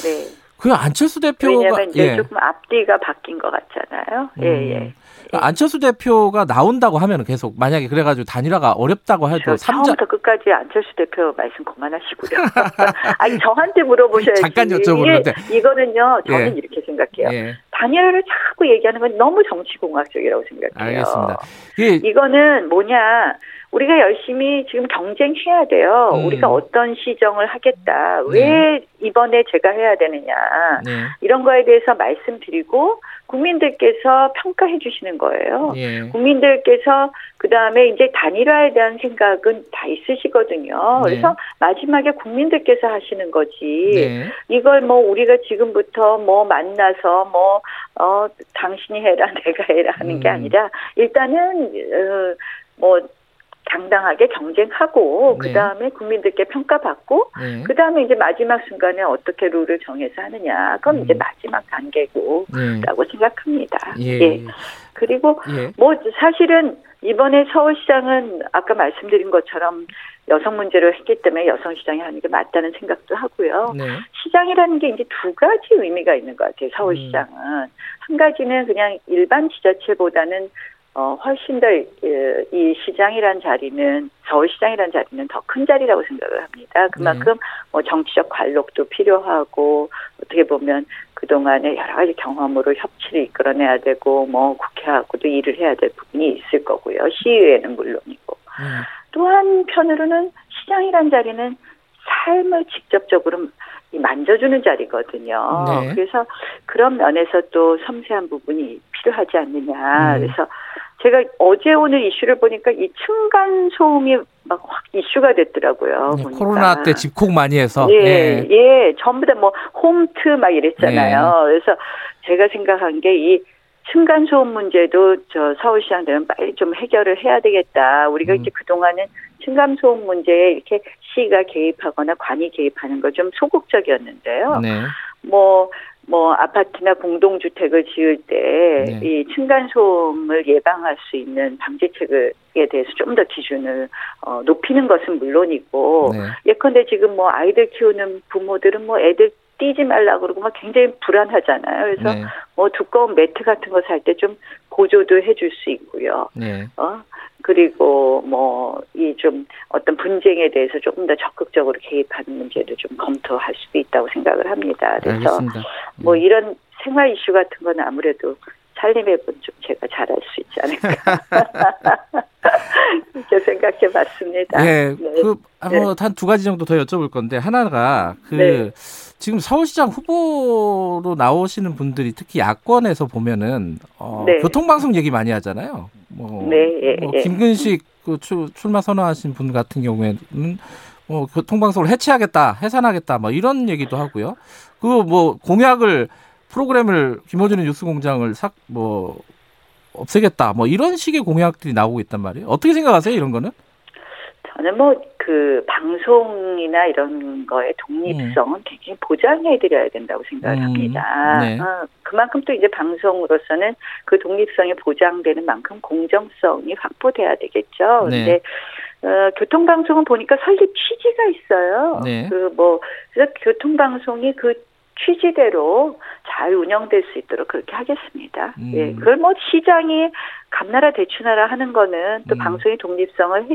네. 그 안철수 대표가 왜냐하면 이제 예. 조금 앞뒤가 바뀐 것 같잖아요. 예, 음. 예. 그러니까 안철수 대표가 나온다고 하면 계속 만약에 그래가지고 단일화가 어렵다고 해도 그렇죠. 처음부터 끝까지 안철수 대표 말씀 그만하시고요. 아니 저한테 물어보셔야지. 잠깐 여쭤보는데 이거는요 저는 예. 이렇게 생각해요. 예. 단일화를 자꾸 얘기하는 건 너무 정치공학적이라고 생각해요. 알겠습니다. 예. 이거는 뭐냐 우리가 열심히 지금 경쟁해야 돼요. 음. 우리가 어떤 시정을 하겠다. 네. 왜 이번에 제가 해야 되느냐. 네. 이런 거에 대해서 말씀드리고 국민들께서 평가해 주시는 거예요. 예. 국민들께서 그 다음에 이제 단일화에 대한 생각은 다 있으시거든요. 네. 그래서 마지막에 국민들께서 하시는 거지. 네. 이걸 뭐 우리가 지금부터 뭐 만나서 뭐, 어, 당신이 해라, 내가 해라 하는 음. 게 아니라 일단은, 어, 뭐, 당당하게 경쟁하고 네. 그 다음에 국민들께 평가받고 네. 그 다음에 이제 마지막 순간에 어떻게 룰을 정해서 하느냐 그건 음. 이제 마지막 단계고라고 네. 생각합니다. 예. 예. 그리고 예. 뭐 사실은 이번에 서울시장은 아까 말씀드린 것처럼 여성 문제로 했기 때문에 여성 시장이 하는 게 맞다는 생각도 하고요. 네. 시장이라는 게 이제 두 가지 의미가 있는 것 같아요. 서울시장은 음. 한 가지는 그냥 일반 지자체보다는 어, 훨씬 더 이 시장이란 자리는 서울시장이란 자리는 더 큰 자리라고 생각을 합니다. 그만큼 네. 뭐 정치적 관록도 필요하고 어떻게 보면 그 동안에 여러 가지 경험으로 협치를 이끌어내야 되고 뭐 국회하고도 일을 해야 될 부분이 있을 거고요. 시의회는 물론이고 네. 또 한편으로는 시장이란 자리는 삶을 직접적으로 만져주는 자리거든요. 네. 그래서 그런 면에서 또 섬세한 부분이 필요하지 않느냐. 음. 그래서 제가 어제 오늘 이슈를 보니까 이 층간 소음이 막 확 이슈가 됐더라고요. 네, 코로나 때 집콕 많이 해서 예, 예, 예 전부 다 뭐 홈트 막 이랬잖아요. 네. 그래서 제가 생각한 게 이 층간 소음 문제도 저 서울시장 되면 빨리 좀 해결을 해야 되겠다. 우리가 음. 이제 그 동안은 층간 소음 문제에 이렇게 시가 개입하거나 관이 개입하는 거 좀 소극적이었는데요. 네. 뭐 뭐 아파트나 공동주택을 지을 때이 네. 층간 소음을 예방할 수 있는 방지책에 대해서 좀 더 기준을 어, 높이는 것은 물론이고 네. 예컨대 지금 뭐 아이들 키우는 부모들은 뭐 애들 뛰지 말라 그러고 막 굉장히 불안하잖아요. 그래서 네. 뭐 두꺼운 매트 같은 거 살 때 좀 보조도 해줄 수 있고요. 네. 어 그리고 뭐 이 좀 어떤 분쟁에 대해서 조금 더 적극적으로 개입하는 문제도 좀 검토할 수도 있다고 생각을 합니다. 그래서 알겠습니다. 뭐 음. 이런 생활 이슈 같은 건 아무래도 살림의 분 좀 제가 잘할 수 있지 않을까. 이렇게 생각해 봤습니다. 네. 네. 그, 뭐, 네. 한두 가지 정도 더 여쭤볼 건데, 하나가, 그, 네. 지금 서울시장 후보로 나오시는 분들이 특히 야권에서 보면은, 어, 네. 교통방송 얘기 많이 하잖아요. 뭐, 네, 예, 뭐 예. 김근식 그 출, 출마 선언하신 분 같은 경우에는, 뭐, 교통방송을 해체하겠다, 해산하겠다, 뭐, 이런 얘기도 하고요. 그, 뭐, 공약을, 프로그램을 김호준의 뉴스공장을 싹뭐 없애겠다 뭐 이런 식의 공약들이 나오고 있단 말이에요. 어떻게 생각하세요 이런 거는? 저는 뭐 그 방송이나 이런 거의 독립성은 음. 굉장히 보장해드려야 된다고 생각을 음. 합니다. 네. 어, 그만큼 또 이제 방송으로서는 그 독립성이 보장되는 만큼 공정성이 확보돼야 되겠죠. 네. 근데 어, 교통방송은 보니까 설립 취지가 있어요. 네. 그뭐 그래서 교통방송이 그 취지대로 잘 운영될 수 있도록 그렇게 하겠습니다. 음. 예, 그걸 뭐 시장이 감나라 대추나라 하는 거는 또 음. 방송의 독립성을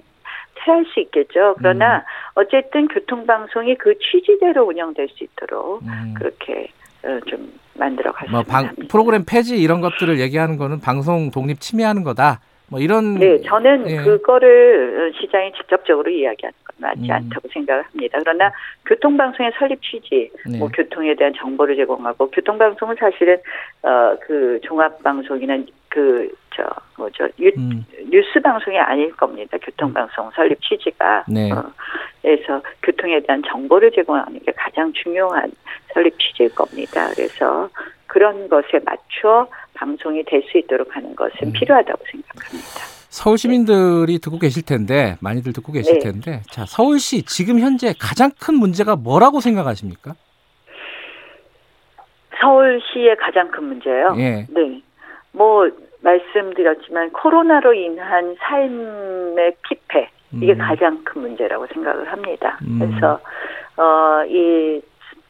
해할 수 있겠죠. 그러나 음. 어쨌든 교통방송이 그 취지대로 운영될 수 있도록 음. 그렇게 어, 좀 만들어 가시면 뭐 프로그램 폐지 이런 것들을 얘기하는 거는 방송 독립 침해하는 거다. 뭐 이런 네, 저는 예. 그거를 시장이 직접적으로 이야기하는 건 맞지 음. 않다고 생각을 합니다. 그러나 교통방송의 설립 취지, 네. 뭐 교통에 대한 정보를 제공하고 교통방송은 사실은 어 그 종합방송이나 그저 뭐죠 유, 음, 뉴스 방송이 아닐 겁니다. 교통방송 설립 취지가. 네. 어, 그래서 교통에 대한 정보를 제공하는 게 가장 중요한 설립 취지일 겁니다. 그래서 그런 것에 맞춰 방송이 될 수 있도록 하는 것은 음. 필요하다고 생각합니다. 서울 시민들이 듣고 계실 텐데 많이들 듣고 계실 네. 텐데 자 서울시 지금 현재 가장 큰 문제가 뭐라고 생각하십니까? 서울시의 가장 큰 문제요. 예. 네. 뭐 말씀드렸지만 코로나로 인한 삶의 피폐 이게 음. 가장 큰 문제라고 생각을 합니다. 음. 그래서 어 이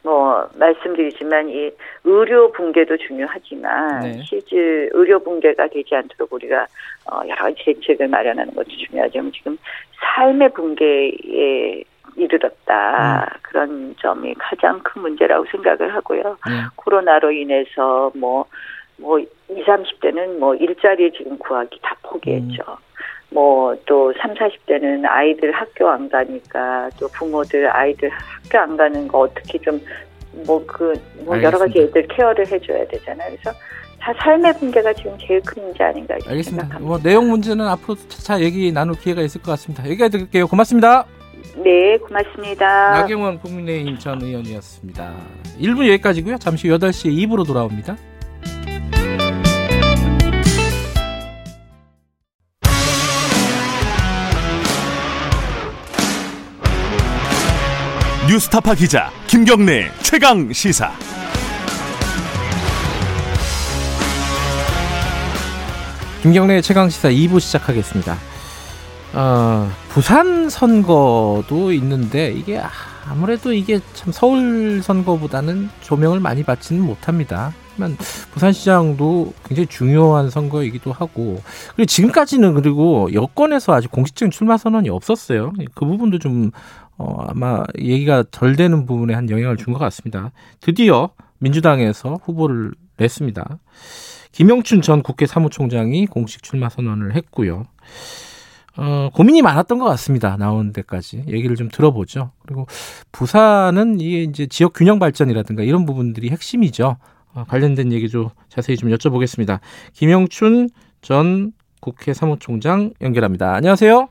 뭐 말씀드리지만 이 의료 붕괴도 중요하지만 네. 실질 의료 붕괴가 되지 않도록 우리가 어 여러 가지 대책을 마련하는 것도 중요하지만 지금 삶의 붕괴에 이르렀다 음. 그런 점이 가장 큰 문제라고 생각을 하고요. 예. 코로나로 인해서 뭐, 뭐, 20, 30대는 뭐 일자리 지금 구하기 다 포기했죠. 음. 뭐, 또 3, 40대는 아이들 학교 안 가니까 또 부모들 아이들 학교 안 가는 거 어떻게 좀, 뭐, 그, 뭐 여러 가지. 애들 케어를 해줘야 되잖아요. 그래서 다 삶의 붕괴가 지금 제일 큰 문제 아닌가 이렇게 알겠습니다. 생각합니다. 뭐 내용 문제는 앞으로 차차 얘기 나눌 기회가 있을 것 같습니다. 여기까지 드릴게요. 고맙습니다. 네, 고맙습니다. 나경원 국민의힘 전 의원이었습니다. 1부 여기까지고요. 잠시 후 8시에 2부로 돌아옵니다. 뉴스타파 기자 김경래 최강 시사. 김경래의 최강 시사 2부 시작하겠습니다. 어, 부산 선거도 있는데 이게 아무래도 이게 참 서울 선거보다는 조명을 많이 받지는 못합니다. 하지만 부산시장도 굉장히 중요한 선거이기도 하고 그리고 지금까지는 그리고 여권에서 아직 공식적인 출마 선언이 없었어요. 그 부분도 좀 어, 아마 얘기가 덜 되는 부분에 한 영향을 준 것 같습니다. 드디어 민주당에서 후보를 냈습니다. 김영춘 전 국회 사무총장이 공식 출마 선언을 했고요. 어, 고민이 많았던 것 같습니다. 나온 데까지 얘기를 좀 들어보죠. 그리고 부산은 이게 이제 지역 균형 발전이라든가 이런 부분들이 핵심이죠. 어, 관련된 얘기 좀 자세히 좀 여쭤보겠습니다. 김영춘 전 국회 사무총장 연결합니다. 안녕하세요.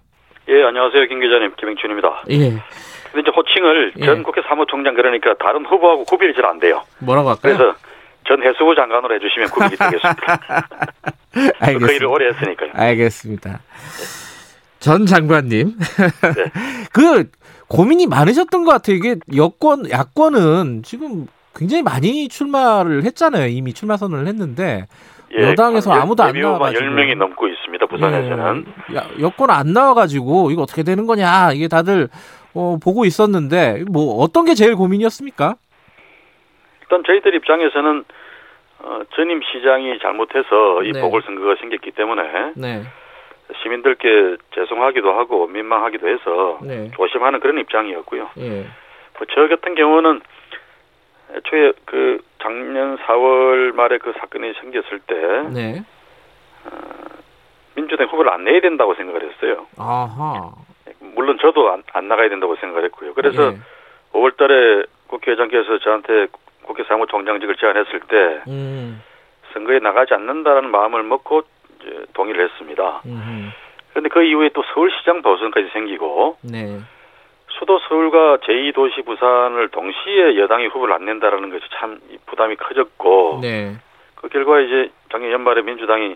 예, 안녕하세요. 김 기자님. 김영춘입니다. 예. 근데 이제 호칭을 예. 전 국회 사무총장 그러니까 다른 후보하고 구별이 잘 안 돼요. 뭐라고 할까요? 그래서 전 해수부 장관으로 해주시면 구별이 되겠습니다. 그 일을 알겠습니다. 오래 했으니까요. 알겠습니다. 전 장관님. 네. 그 고민이 많으셨던 것 같아요. 이게 여권, 야권은 지금 굉장히 많이 출마를 했잖아요. 이미 출마 선언을 했는데. 여당에서 아무도 안 나와가지고. 10명이 넘고 있습니다. 부산에서는. 예. 야, 여권 안 나와가지고 이거 어떻게 되는 거냐. 이게 다들 어, 보고 있었는데 뭐 어떤 게 제일 고민이었습니까? 일단 저희들 입장에서는 어, 전임 시장이 잘못해서 이 네. 보궐선거가 생겼기 때문에 네. 시민들께 죄송하기도 하고 민망하기도 해서 네. 조심하는 그런 입장이었고요. 예. 뭐저 같은 경우는 애초에 그 작년 4월 말에 그 사건이 생겼을 때 네. 민주당 후보를 안 내야 된다고 생각을 했어요. 아하. 물론 저도 안, 안 나가야 된다고 생각을 했고요. 그래서 예. 5월 달에 국회의장께서 저한테 국회 사무총장직을 제안했을 때 음. 선거에 나가지 않는다라는 마음을 먹고 이제 동의를 했습니다. 음. 그런데 그 이후에 또 서울시장 도선까지 생기고 네. 수도 서울과 제2도시 부산을 동시에 여당이 후보를 안 낸다라는 것이 참 부담이 커졌고 네. 그 결과 이제 작년 연말에 민주당이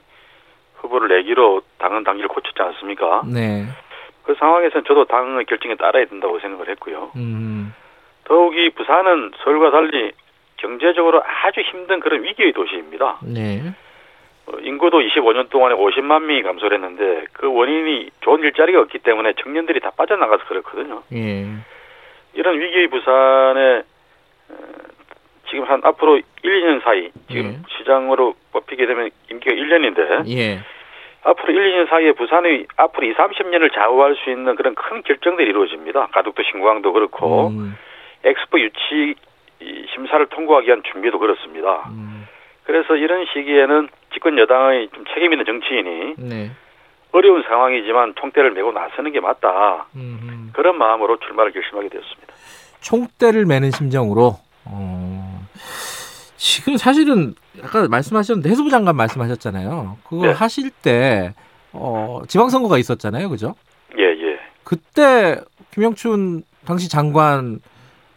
후보를 내기로 당은 당기를 고쳤지 않습니까? 네. 그 상황에서는 저도 당의 결정에 따라야 된다고 생각을 했고요. 음. 더욱이 부산은 서울과 달리 경제적으로 아주 힘든 그런 위기의 도시입니다. 네. 어, 인구도 25년 동안에 50만 명이 감소를 했는데 그 원인이 좋은 일자리가 없기 때문에 청년들이 다 빠져나가서 그렇거든요. 예. 이런 위기의 부산에 어, 지금 한 앞으로 1, 2년 사이 지금 예. 시장으로 뽑히게 되면 임기가 1년인데 예. 앞으로 1, 2년 사이에 부산의 앞으로 2, 30년을 좌우할 수 있는 그런 큰 결정들이 이루어집니다. 가덕도 신공항도 그렇고 음. 엑스포 유치 이 심사를 통과하기 위한 준비도 그렇습니다. 음. 그래서 이런 시기에는 집권 여당의 좀 책임 있는 정치인이 네. 어려운 상황이지만 총대를 메고 나서는 게 맞다. 음, 그런 마음으로 출마를 결심하게 되었습니다. 총대를 매는 심정으로. 어, 지금 사실은 아까 말씀하셨는데 해수부 장관 말씀하셨잖아요. 그거 네. 하실 때 어, 지방선거가 있었잖아요, 그죠? 예, 예. 그때 김영춘 당시 장관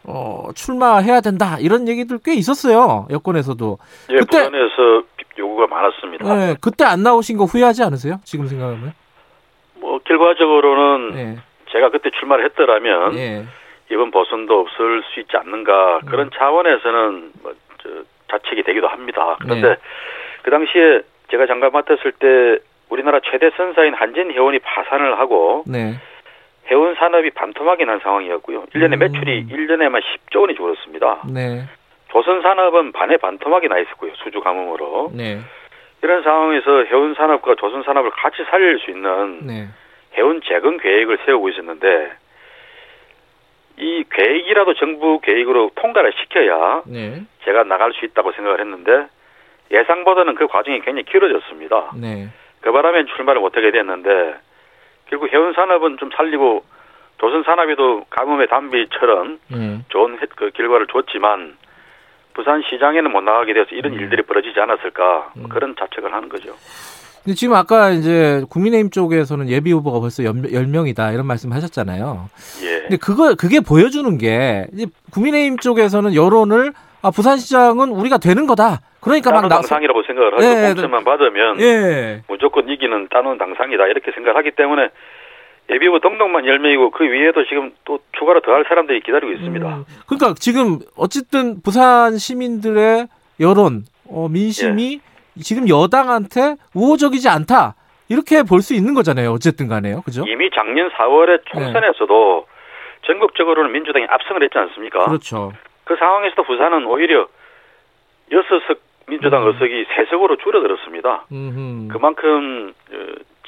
어, 출마해야 된다 이런 얘기들 꽤 있었어요 여권에서도. 예, 그때- 부산에서 요구가 많았습니다. 네, 그때 안 나오신 거 후회하지 않으세요? 지금 생각하면? 뭐 결과적으로는 네, 제가 그때 출마를 했더라면 예, 이번 보선도 없을 수 있지 않는가 음. 그런 차원에서는 뭐 저, 자책이 되기도 합니다. 그런데 네. 그 당시에 제가 장관 맡았을 때 우리나라 최대 선사인 한진 해운이 파산을 하고 네, 해운 산업이 반토막이 난 상황이었고요. 1년에 음. 매출이 1년에만 10조 원이 줄었습니다. 네, 조선 산업은 반에 반토막이 나 있었고요. 수주 가뭄으로. 네, 이런 상황에서 해운 산업과 조선 산업을 같이 살릴 수 있는 네, 해운 재건 계획을 세우고 있었는데 이 계획이라도 정부 계획으로 통과를 시켜야 네, 제가 나갈 수 있다고 생각을 했는데 예상보다는 그 과정이 굉장히 길어졌습니다. 네, 그 바람에 출마를 못하게 됐는데 결국 해운 산업은 좀 살리고 조선 산업에도 가뭄의 단비처럼 네. 좋은 해- 그 결과를 줬지만 부산 시장에는 못 나가게 돼서 이런 음. 일들이 벌어지지 않았을까 음. 그런 자책을 하는 거죠. 근데 지금 아까 이제 국민의힘 쪽에서는 예비 후보가 벌써 10명이다 이런 말씀 하셨잖아요. 예. 근데 그거 그게 보여주는 게 이제 국민의힘 쪽에서는 여론을 아 부산시장은 우리가 되는 거다. 그러니까 막 따는 나. 당상이라고 생각을 하고 예, 공천만 받으면 예. 무조건 이기는 따는 당상이다 이렇게 생각을 하기 때문에 예비후보 등록만 10명이고 그 위에도 지금 또 추가로 더 할 사람들이 기다리고 있습니다. 음, 그러니까 지금 어쨌든 부산 시민들의 여론, 어, 민심이 예. 지금 여당한테 우호적이지 않다. 이렇게 볼 수 있는 거잖아요. 어쨌든 간에요. 그죠? 이미 작년 4월에 총선에서도 전국적으로는 민주당이 압승을 했지 않습니까? 그렇죠. 그 상황에서도 부산은 오히려 여섯 석 민주당 음. 의석이 세 석으로 줄어들었습니다. 음. 그만큼 어,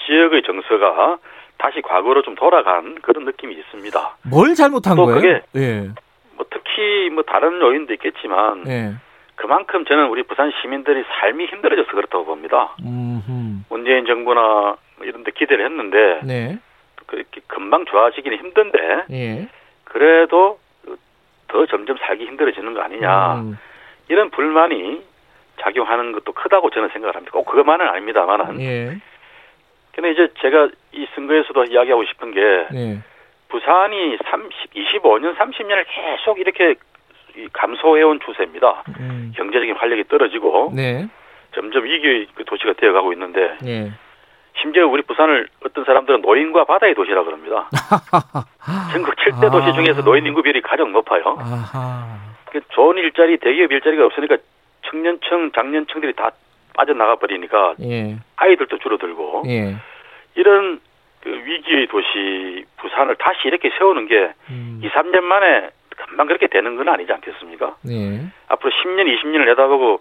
지역의 정서가 다시 과거로 좀 돌아간 그런 느낌이 있습니다. 뭘 잘못한 또 거예요? 그게- 예. 뭐 특히 뭐 다른 요인도 있겠지만 예. 그만큼 저는 우리 부산 시민들이 삶이 힘들어져서 그렇다고 봅니다. 음. 문재인 정부나 뭐 이런 데 기대를 했는데 네. 그렇게 금방 좋아지기는 힘든데 예. 그래도 더 점점 살기 힘들어지는 거 아니냐 음. 이런 불만이 작용하는 것도 크다고 저는 생각을 합니다. 꼭 그것만은 아닙니다만은 예. 근데 이제 제가 이 선거에서도 이야기하고 싶은 게 예. 부산이 30, 25년, 30년을 계속 이렇게 이 감소해온 추세입니다. 음. 경제적인 활력이 떨어지고 네. 점점 위기의 그 도시가 되어가고 있는데 예. 심지어 우리 부산을 어떤 사람들은 노인과 바다의 도시라 그럽니다. 전국 7대 도시 아. 중에서 노인 인구 비율이 가장 높아요. 아하. 그 좋은 일자리, 대기업 일자리가 없으니까 청년층, 장년층들이 다 빠져나가 버리니까 예. 아이들도 줄어들고 예. 이런 그 위기의 도시 부산을 다시 이렇게 세우는 게 음. 2, 3년 만에 금방 그렇게 되는 건 아니지 않겠습니까? 예. 앞으로 10년, 20년을 내다보고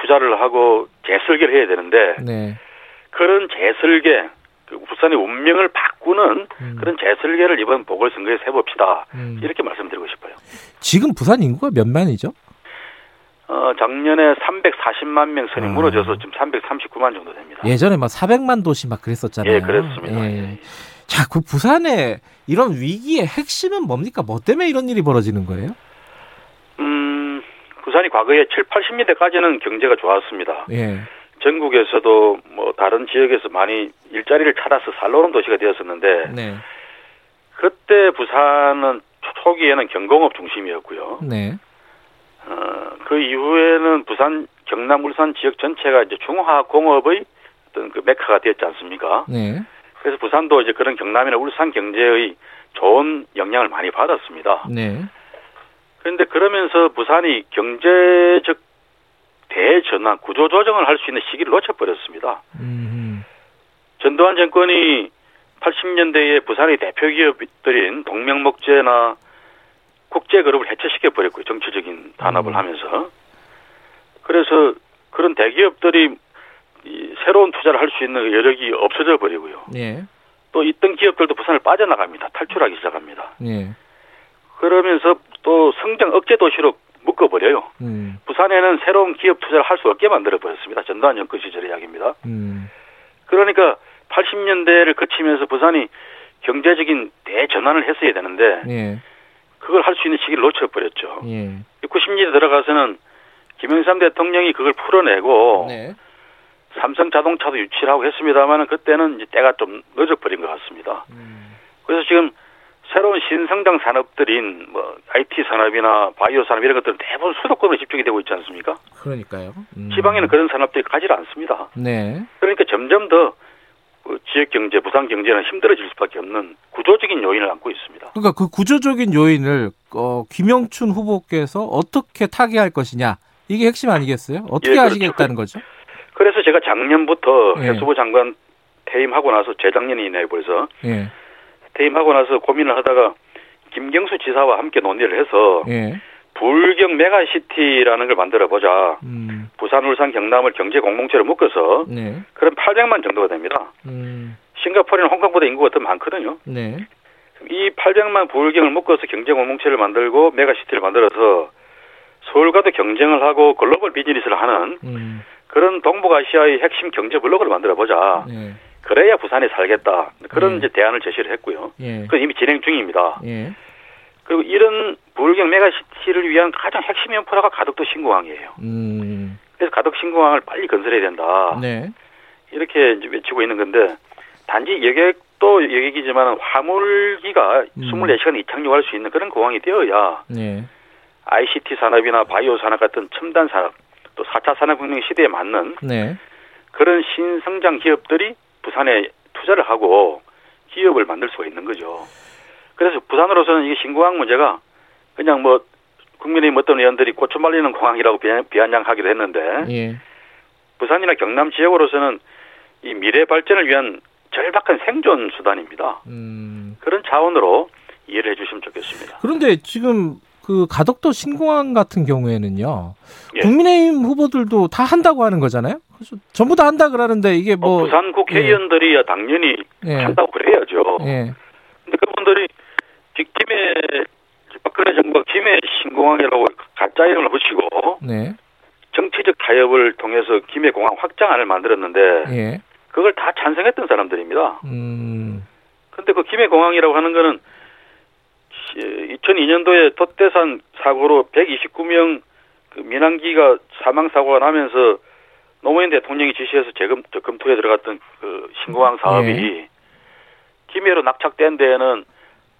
투자를 하고 재설계를 해야 되는데 네. 그런 재설계, 그 부산의 운명을 바꾸는 음. 그런 재설계를 이번 보궐선거에서 해봅시다. 음. 이렇게 말씀드리고 싶어요. 지금 부산 인구가 몇 만이죠? 어, 작년에 340만 명 선이 아. 무너져서 지금 339만 정도 됩니다. 예전에 막 400만 도시 막 그랬었잖아요. 예, 그렇습니다. 예. 자, 그 부산의 이런 위기의 핵심은 뭡니까? 뭐 때문에 이런 일이 벌어지는 거예요? 음, 부산이 과거에 7, 80년대까지는 경제가 좋았습니다. 예. 전국에서도 뭐 다른 지역에서 많이 일자리를 찾아서 살러오는 도시가 되었었는데 네. 그때 부산은 초기에는 경공업 중심이었고요. 네. 어, 그 이후에는 부산, 경남, 울산 지역 전체가 이제 중화공업의 어떤 그 메카가 되었지 않습니까? 네. 그래서 부산도 이제 그런 경남이나 울산 경제의 좋은 영향을 많이 받았습니다. 네. 그런데 그러면서 부산이 경제적 대전환, 구조조정을 할 수 있는 시기를 놓쳐버렸습니다. 음. 전두환 정권이 80년대에 부산의 대표 기업들인 동명목재나 국제그룹을 해체시켜 버렸고요. 정치적인 단합을 음. 하면서. 그래서 그런 대기업들이 이 새로운 투자를 할 수 있는 여력이 없어져 버리고요. 예. 또 있던 기업들도 부산을 빠져나갑니다. 탈출하기 시작합니다. 예. 그러면서 또 성장 억제 도시로 묶어버려요. 음. 부산에는 새로운 기업 투자를 할 수 없게 만들어 버렸습니다. 전두환 정권 시절 이야기입니다. 음. 그러니까 80년대를 거치면서 부산이 경제적인 대전환을 했어야 되는데 예. 그걸 할 수 있는 시기를 놓쳐버렸죠. 예. 90년대 들어가서는 김영삼 대통령이 그걸 풀어내고 네. 삼성 자동차도 유치를 하고 했습니다만 그때는 이제 때가 좀 늦어버린 것 같습니다. 그래서 지금 새로운 신성장 산업들인 뭐 IT 산업이나 바이오 산업 이런 것들은 대부분 수도권으로 집중이 되고 있지 않습니까? 그러니까요. 음. 지방에는 그런 산업들이 가지 않습니다. 네. 그러니까 점점 더그 지역 경제, 부산 경제는 힘들어질 수밖에 없는 구조적인 요인을 안고 있습니다. 그러니까 그 구조적인 요인을 어, 김영춘 후보께서 어떻게 타개할 것이냐 이게 핵심 아니겠어요? 어떻게 예, 그렇죠. 하시겠다는 거죠? 그래서 제가 작년부터 예. 해수부 장관 퇴임하고 나서 재작년이네요 벌써 예. 퇴임하고 나서 고민을 하다가 김경수 지사와 함께 논의를 해서 예. 불경 메가시티라는 걸 만들어 보자. 음. 부산, 울산, 경남을 경제 공동체로 묶어서 네. 그럼 800만 정도가 됩니다. 음. 싱가포르는 홍콩보다 인구가 더 많거든요. 네. 이 800만 부울경을 묶어서 경제 공동체를 만들고 메가시티를 만들어서 서울과도 경쟁을 하고 글로벌 비즈니스를 하는 음. 그런 동북아시아의 핵심 경제 블록을 만들어 보자. 네. 그래야 부산에 살겠다. 그런 음. 이제 대안을 제시를 했고요. 예. 그건 이미 진행 중입니다. 예. 그리고 이런 부울경 메가시티를 위한 가장 핵심 인프라가 가덕도 신공항이에요. 음. 그래서 가덕 신공항을 빨리 건설해야 된다. 네. 이렇게 이제 외치고 있는 건데 단지 여객도 여객이지만 화물기가 음. 24시간 이착륙할 수 있는 그런 공항이 되어야 네. ICT 산업이나 바이오 산업 같은 첨단 산업 또 4차 산업혁명 시대에 맞는 네. 그런 신성장 기업들이 부산에 투자를 하고 기업을 만들 수가 있는 거죠. 그래서 부산으로서는 이게 신공항 문제가 그냥 뭐 국민의힘 어떤 의원들이 고추 말리는 공항이라고 비아- 비아냥하기도 했는데 예. 부산이나 경남 지역으로서는 이 미래 발전을 위한 절박한 생존 수단입니다. 음. 그런 차원으로 이해를 해주시면 좋겠습니다. 그런데 지금 그 가덕도 신공항 같은 경우에는요. 예. 국민의힘 후보들도 다 한다고 하는 거잖아요. 그래서 전부 다 한다 그러는데 이게 어, 뭐 부산 국회의원들이 당연히 예. 한다고 그래야죠. 예. 근데 그분들이 김해 박근혜 정부가 김해 신공항이라고 가짜 이름을 붙이고 네. 정치적 타협을 통해서 김해 공항 확장안을 만들었는데 예. 그걸 다 찬성했던 사람들입니다. 음. 근데 그 김해 공항이라고 하는 거는 2002년도에 돛대산 사고로 129명 그 민항기가 사망 사고가 나면서 노무현 대통령이 지시해서 재검 저 검토에 들어갔던 그 신공항 사업이 예. 김해로 낙착된 데에는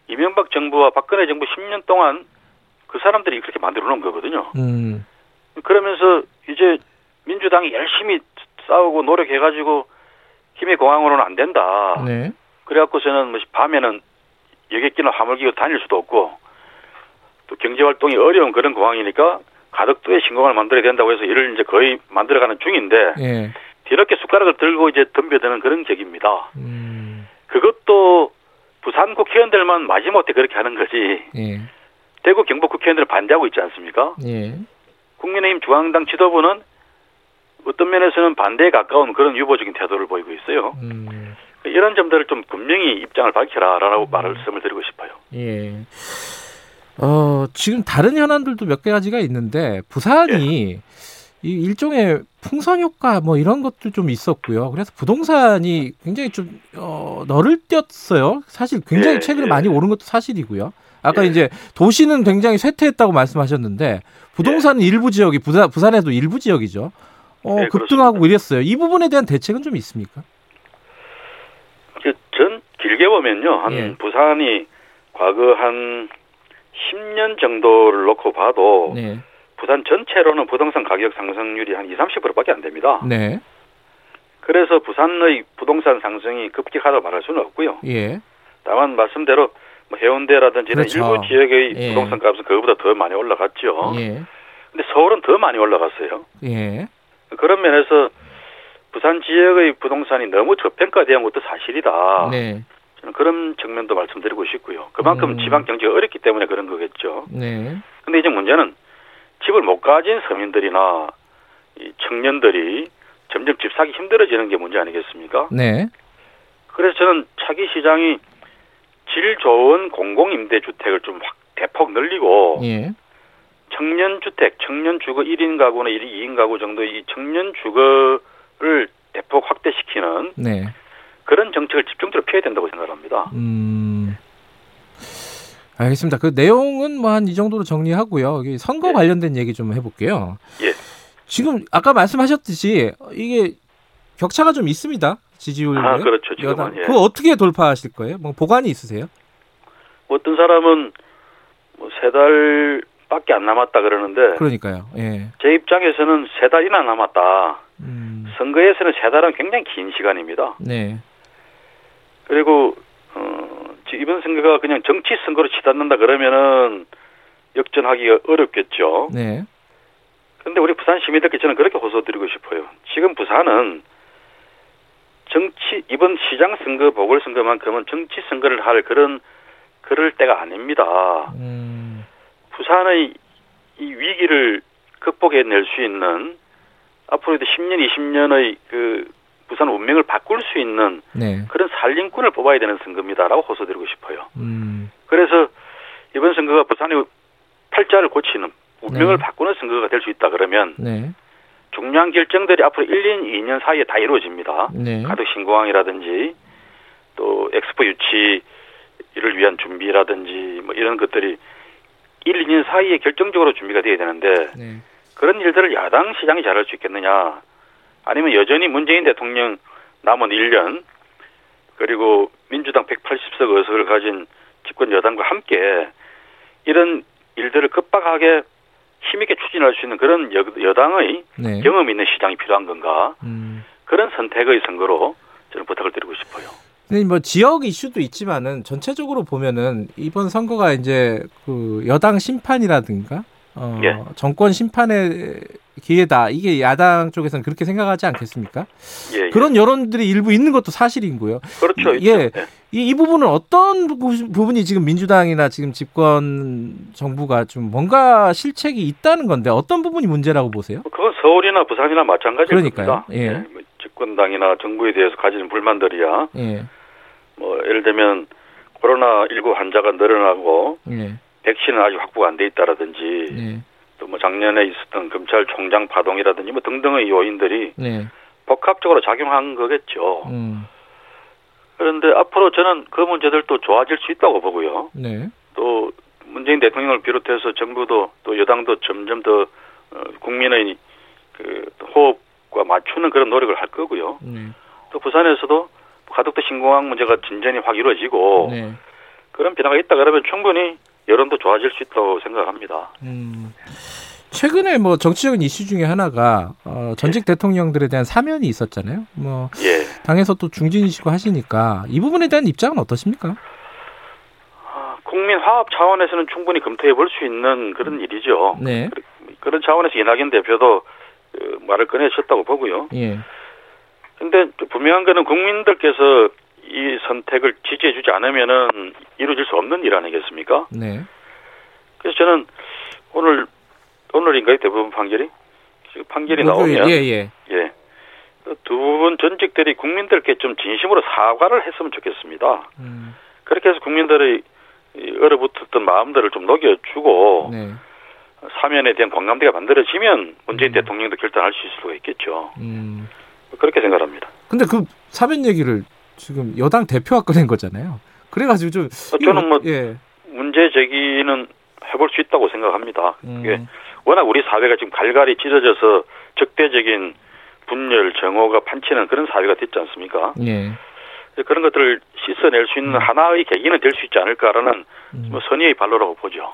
이명박 정부와 박근혜 정부 10년 동안 그 사람들이 그렇게 만들어 놓은 거거든요. 음. 그러면서 이제 민주당이 열심히 싸우고 노력해가지고 김해 공항으로는 안 된다. 네. 그래갖고서는 뭐 밤에는 여객기나 화물기가 다닐 수도 없고 또 경제 활동이 어려운 그런 공항이니까 가덕도에 신공항을 만들어야 된다고 해서 이를 이제 거의 만들어가는 중인데 예. 뒤늦게 숟가락을 들고 이제 덤벼드는 그런 격입니다. 음. 그것도 부산 국회의원들만 마지못해 그렇게 하는 거지 예. 대구 경북 국회의원들은 반대하고 있지 않습니까? 예. 국민의힘 중앙당 지도부는 어떤 면에서는 반대에 가까운 그런 유보적인 태도를 보이고 있어요. 음. 이런 점들을 좀 분명히 입장을 밝혀라라고 말씀을 드리고 싶어요. 예. 어, 지금 다른 현안들도 몇 가지가 있는데 부산이 이 일종의 풍선 효과 뭐 이런 것도 좀 있었고요. 그래서 부동산이 굉장히 좀 어, 너를 뛰었어요. 사실 굉장히 예, 최근에 예. 많이 오른 것도 사실이고요. 아까 예. 이제 도시는 굉장히 쇠퇴했다고 말씀하셨는데 부동산은 일부 지역이 부산 부산에도 일부 지역이죠. 어, 예, 급등하고 이랬어요. 이 부분에 대한 대책은 좀 있습니까? 길게 보면요, 한 예. 부산이 과거 한 10년 정도를 놓고 봐도 네. 부산 전체로는 부동산 가격 상승률이 한 2, 30%밖에 안 됩니다. 네. 그래서 부산의 부동산 상승이 급격하다고 말할 수는 없고요. 예. 다만 말씀대로 뭐 해운대라든지 이런 그렇죠. 일부 지역의 예. 부동산 값은 그거보다 더 많이 올라갔죠. 예. 근데 서울은 더 많이 올라갔어요. 예. 그런 면에서 부산 지역의 부동산이 너무 저평가된 것도 사실이다. 네. 저는 그런 측면도 말씀드리고 싶고요. 그만큼 음. 지방 경제가 어렵기 때문에 그런 거겠죠. 네. 근데 이제 문제는 집을 못 가진 서민들이나 이 청년들이 점점 집 사기 힘들어지는 게 문제 아니겠습니까? 네. 그래서 저는 차기 시장이 질 좋은 공공임대주택을 좀 확 대폭 늘리고 예. 청년 주택, 청년 주거 1인 가구나 2인 가구 정도의 이 청년 주거를 대폭 확대시키는 네. 그런 정책을 집중적으로 피해야 된다고 생각합니다. 음. 알겠습니다. 그 내용은 뭐 한 이 정도로 정리하고요. 선거 예. 관련된 얘기 좀 해볼게요. 예. 지금 아까 말씀하셨듯이 이게 격차가 좀 있습니다. 지지율. 아, 그렇죠. 지금은. 예. 그거 어떻게 돌파하실 거예요? 뭐 보관이 있으세요? 어떤 사람은 뭐 세 달밖에 안 남았다 그러는데 그러니까요. 예. 제 입장에서는 세 달이나 남았다. 음. 선거에서는 세 달은 굉장히 긴 시간입니다. 네. 그리고 어, 지- 이번 선거가 그냥 정치 선거로 치닫는다 그러면은 역전하기가 어렵겠죠. 네. 그런데 우리 부산 시민들께 저는 그렇게 호소드리고 싶어요. 지금 부산은 정치 이번 시장 선거 보궐선거만큼은 정치 선거를 할 그런 그럴 때가 아닙니다. 음. 부산의 이 위기를 극복해낼 수 있는 앞으로도 10년, 20년의 그 부산 운명을 바꿀 수 있는 네. 그런 살림꾼을 뽑아야 되는 선거입니다라고 호소드리고 싶어요. 음. 그래서 이번 선거가 부산의 팔자를 고치는 운명을 네. 바꾸는 선거가 될 수 있다 그러면 네. 중요한 결정들이 앞으로 1년, 2년 사이에 다 이루어집니다. 네. 가덕 신공항이라든지 또 엑스포 유치를 위한 준비라든지 뭐 이런 것들이 1, 2년 사이에 결정적으로 준비가 돼야 되는데 네. 그런 일들을 야당 시장이 잘할 수 있겠느냐 아니면 여전히 문재인 대통령 남은 1년 그리고 민주당 180석 의석을 가진 집권 여당과 함께 이런 일들을 급박하게 힘있게 추진할 수 있는 그런 여, 여당의 네. 경험 있는 시장이 필요한 건가 음. 그런 선택의 선거로 저는 부탁을 드리고 싶어요. 근데 뭐 지역 이슈도 있지만은 전체적으로 보면은 이번 선거가 이제 그 여당 심판이라든가 어, 예. 정권 심판의 기회다. 이게 야당 쪽에서는 그렇게 생각하지 않겠습니까? 예, 예. 그런 여론들이 일부 있는 것도 사실이고요. 그렇죠. 예. 예. 이, 이 부분은 어떤 부- 부분이 지금 민주당이나 지금 집권 정부가 좀 뭔가 실책이 있다는 건데 어떤 부분이 문제라고 보세요? 뭐 그건 서울이나 부산이나 마찬가지일 그러니까요. 겁니다. 예. 뭐 집권당이나 정부에 대해서 가지는 불만들이야. 예. 뭐 예를 들면 코로나 19 환자가 늘어나고 예. 백신은 아직 확보가 안 돼 있다라든지 예. 또뭐 작년에 있었던 검찰총장 파동이라든지 뭐 등등의 요인들이 네. 복합적으로 작용한 거겠죠. 음. 그런데 앞으로 저는 그 문제들도 좋아질 수 있다고 보고요. 네. 또 문재인 대통령을 비롯해서 정부도 또 여당도 점점 더 어, 국민의 그 호흡과 맞추는 그런 노력을 할 거고요. 네. 또 부산에서도 가덕도 신공항 문제가 진전이 확 이루어지고 네. 그런 변화가 있다 그러면 충분히 여론도 좋아질 수 있다고 생각합니다. 음. 최근에 뭐 정치적인 이슈 중에 하나가 어, 전직 대통령들에 대한 사면이 있었잖아요. 뭐 예. 당에서 또 중진이시고 하시니까 이 부분에 대한 입장은 어떠십니까? 아, 국민 화합 차원에서는 충분히 검토해 볼 수 있는 그런 일이죠. 네. 그런 차원에서 이낙연 대표도 그 말을 꺼내셨다고 보고요. 예. 근데 또 분명한 거는 국민들께서 이 선택을 지지해주지 않으면은 이루어질 수 없는 일 아니겠습니까? 네. 그래서 저는 오늘 오늘인가요 대부분 판결이 지금 판결이 나오면 예, 예. 예. 두 분 전직들이 국민들께 좀 진심으로 사과를 했으면 좋겠습니다. 음, 그렇게 해서 국민들의 이 얼어붙었던 마음들을 좀 녹여주고 네. 사면에 대한 공감대가 만들어지면 문재인 음. 대통령도 결단할 수 있을 수가 있겠죠. 음. 그렇게 생각합니다. 근데 그 사면 얘기를 지금 여당 대표가 꺼낸 거잖아요. 그래가지고 좀 어, 저는 뭐 예. 문제 제기는 해볼 수 있다고 생각합니다. 음. 그게 워낙 우리 사회가 지금 갈갈이 찢어져서 적대적인 분열, 정오가 판치는 그런 사회가 됐지 않습니까? 예. 그런 것들을 씻어낼 수 있는 하나의 계기는 될 수 있지 않을까라는 음. 뭐 선의의 발로라고 보죠.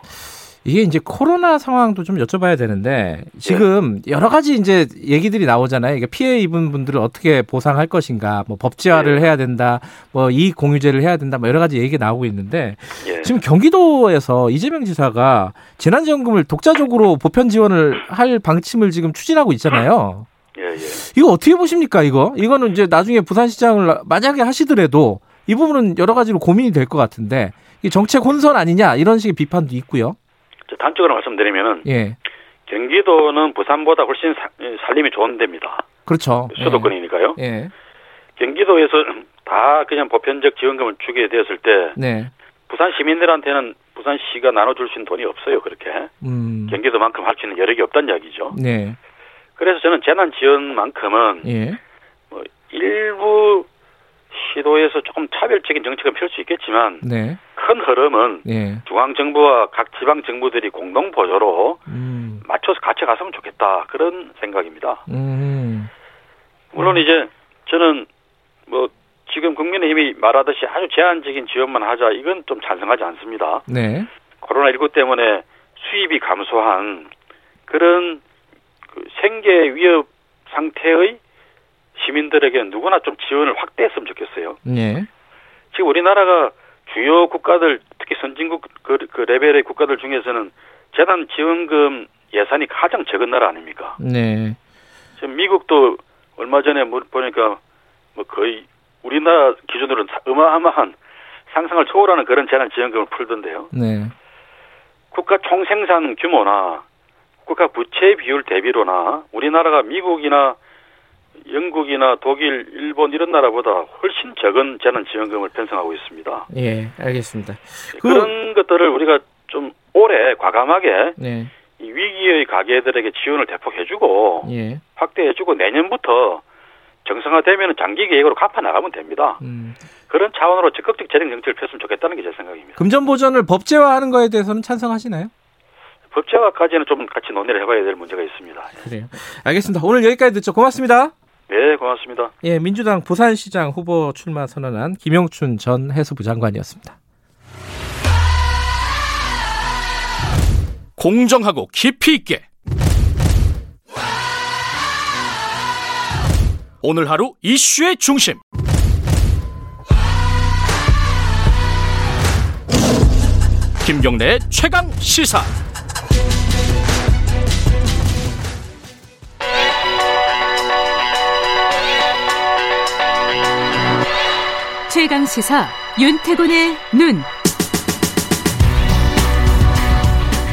이게 이제 코로나 상황도 좀 여쭤봐야 되는데 지금 예. 여러 가지 이제 얘기들이 나오잖아요. 이게 피해 입은 분들을 어떻게 보상할 것인가, 뭐 법제화를 예. 해야 된다, 뭐 이익 공유제를 해야 된다, 뭐 여러 가지 얘기가 나오고 있는데 예. 지금 경기도에서 이재명 지사가 재난지원금을 독자적으로 보편 지원을 할 방침을 지금 추진하고 있잖아요. 예, 예. 이거 어떻게 보십니까? 이거 이거는 이제 나중에 부산시장을 만약에 하시더라도 이 부분은 여러 가지로 고민이 될 것 같은데 이 정책 혼선 아니냐 이런 식의 비판도 있고요. 저 단적으로 말씀드리면은 예, 경기도는 부산보다 훨씬 사- 살림이 좋은 데입니다. 그렇죠. 수도권이니까요. 예, 경기도에서 다 그냥 보편적 지원금을 주게 되었을 때 네, 부산 시민들한테는 부산시가 나눠줄 수 있는 돈이 없어요. 그렇게 음, 경기도만큼 할 수 있는 여력이 없다는 이야기죠. 네, 그래서 저는 재난 지원만큼은 예, 뭐 일부 시도에서 조금 차별적인 정책은 펼 수 있겠지만 네. 큰 흐름은 예. 중앙 정부와 각 지방 정부들이 공동 보조로 음. 맞춰서 같이 갔으면 좋겠다 그런 생각입니다. 음. 물론 이제 저는 뭐 지금 국민의힘이 말하듯이 아주 제한적인 지원만 하자 이건 좀 찬성하지 않습니다. 네. 코로나19 때문에 수입이 감소한 그런 그 생계 위협 상태의 시민들에게 누구나 좀 지원을 확대했으면 좋겠어요. 예. 지금 우리나라가 주요 국가들 특히 선진국 그, 그 레벨의 국가들 중에서는 재난 지원금 예산이 가장 적은 나라 아닙니까? 네. 지금 미국도 얼마 전에 뭐 보니까 뭐 거의 우리나라 기준으로는 사- 어마어마한 상상을 초월하는 그런 재난 지원금을 풀던데요. 네. 국가 총생산 규모나 국가 부채 비율 대비로나 우리나라가 미국이나 영국이나 독일, 일본 이런 나라보다 훨씬 적은 재난 지원금을 편성하고 있습니다. 예. 알겠습니다. 그... 런 것들을 우리가 좀 오래 과감하게 네. 이 위기의 가게들에게 지원을 대폭 해주고 예. 확대해주고 내년부터 정상화되면 장기 계획으로 갚아 나가면 됩니다. 음. 그런 차원으로 적극적 재정 정책을 폈으면 좋겠다는 게 제 생각입니다. 금전 보전을 법제화하는 거에 대해서는 찬성하시나요? 법제화까지는 좀 같이 논의를 해봐야 될 문제가 있습니다. 그래요. 알겠습니다. 오늘 여기까지 듣죠. 고맙습니다. 네, 고맙습니다. 예, 민주당 부산시장 후보 출마 선언한 김영춘 전 해수부 장관이었습니다. 공정하고 깊이 있게 오늘 하루 이슈의 중심 김경래의 최강 시사 시사 윤태곤의 눈.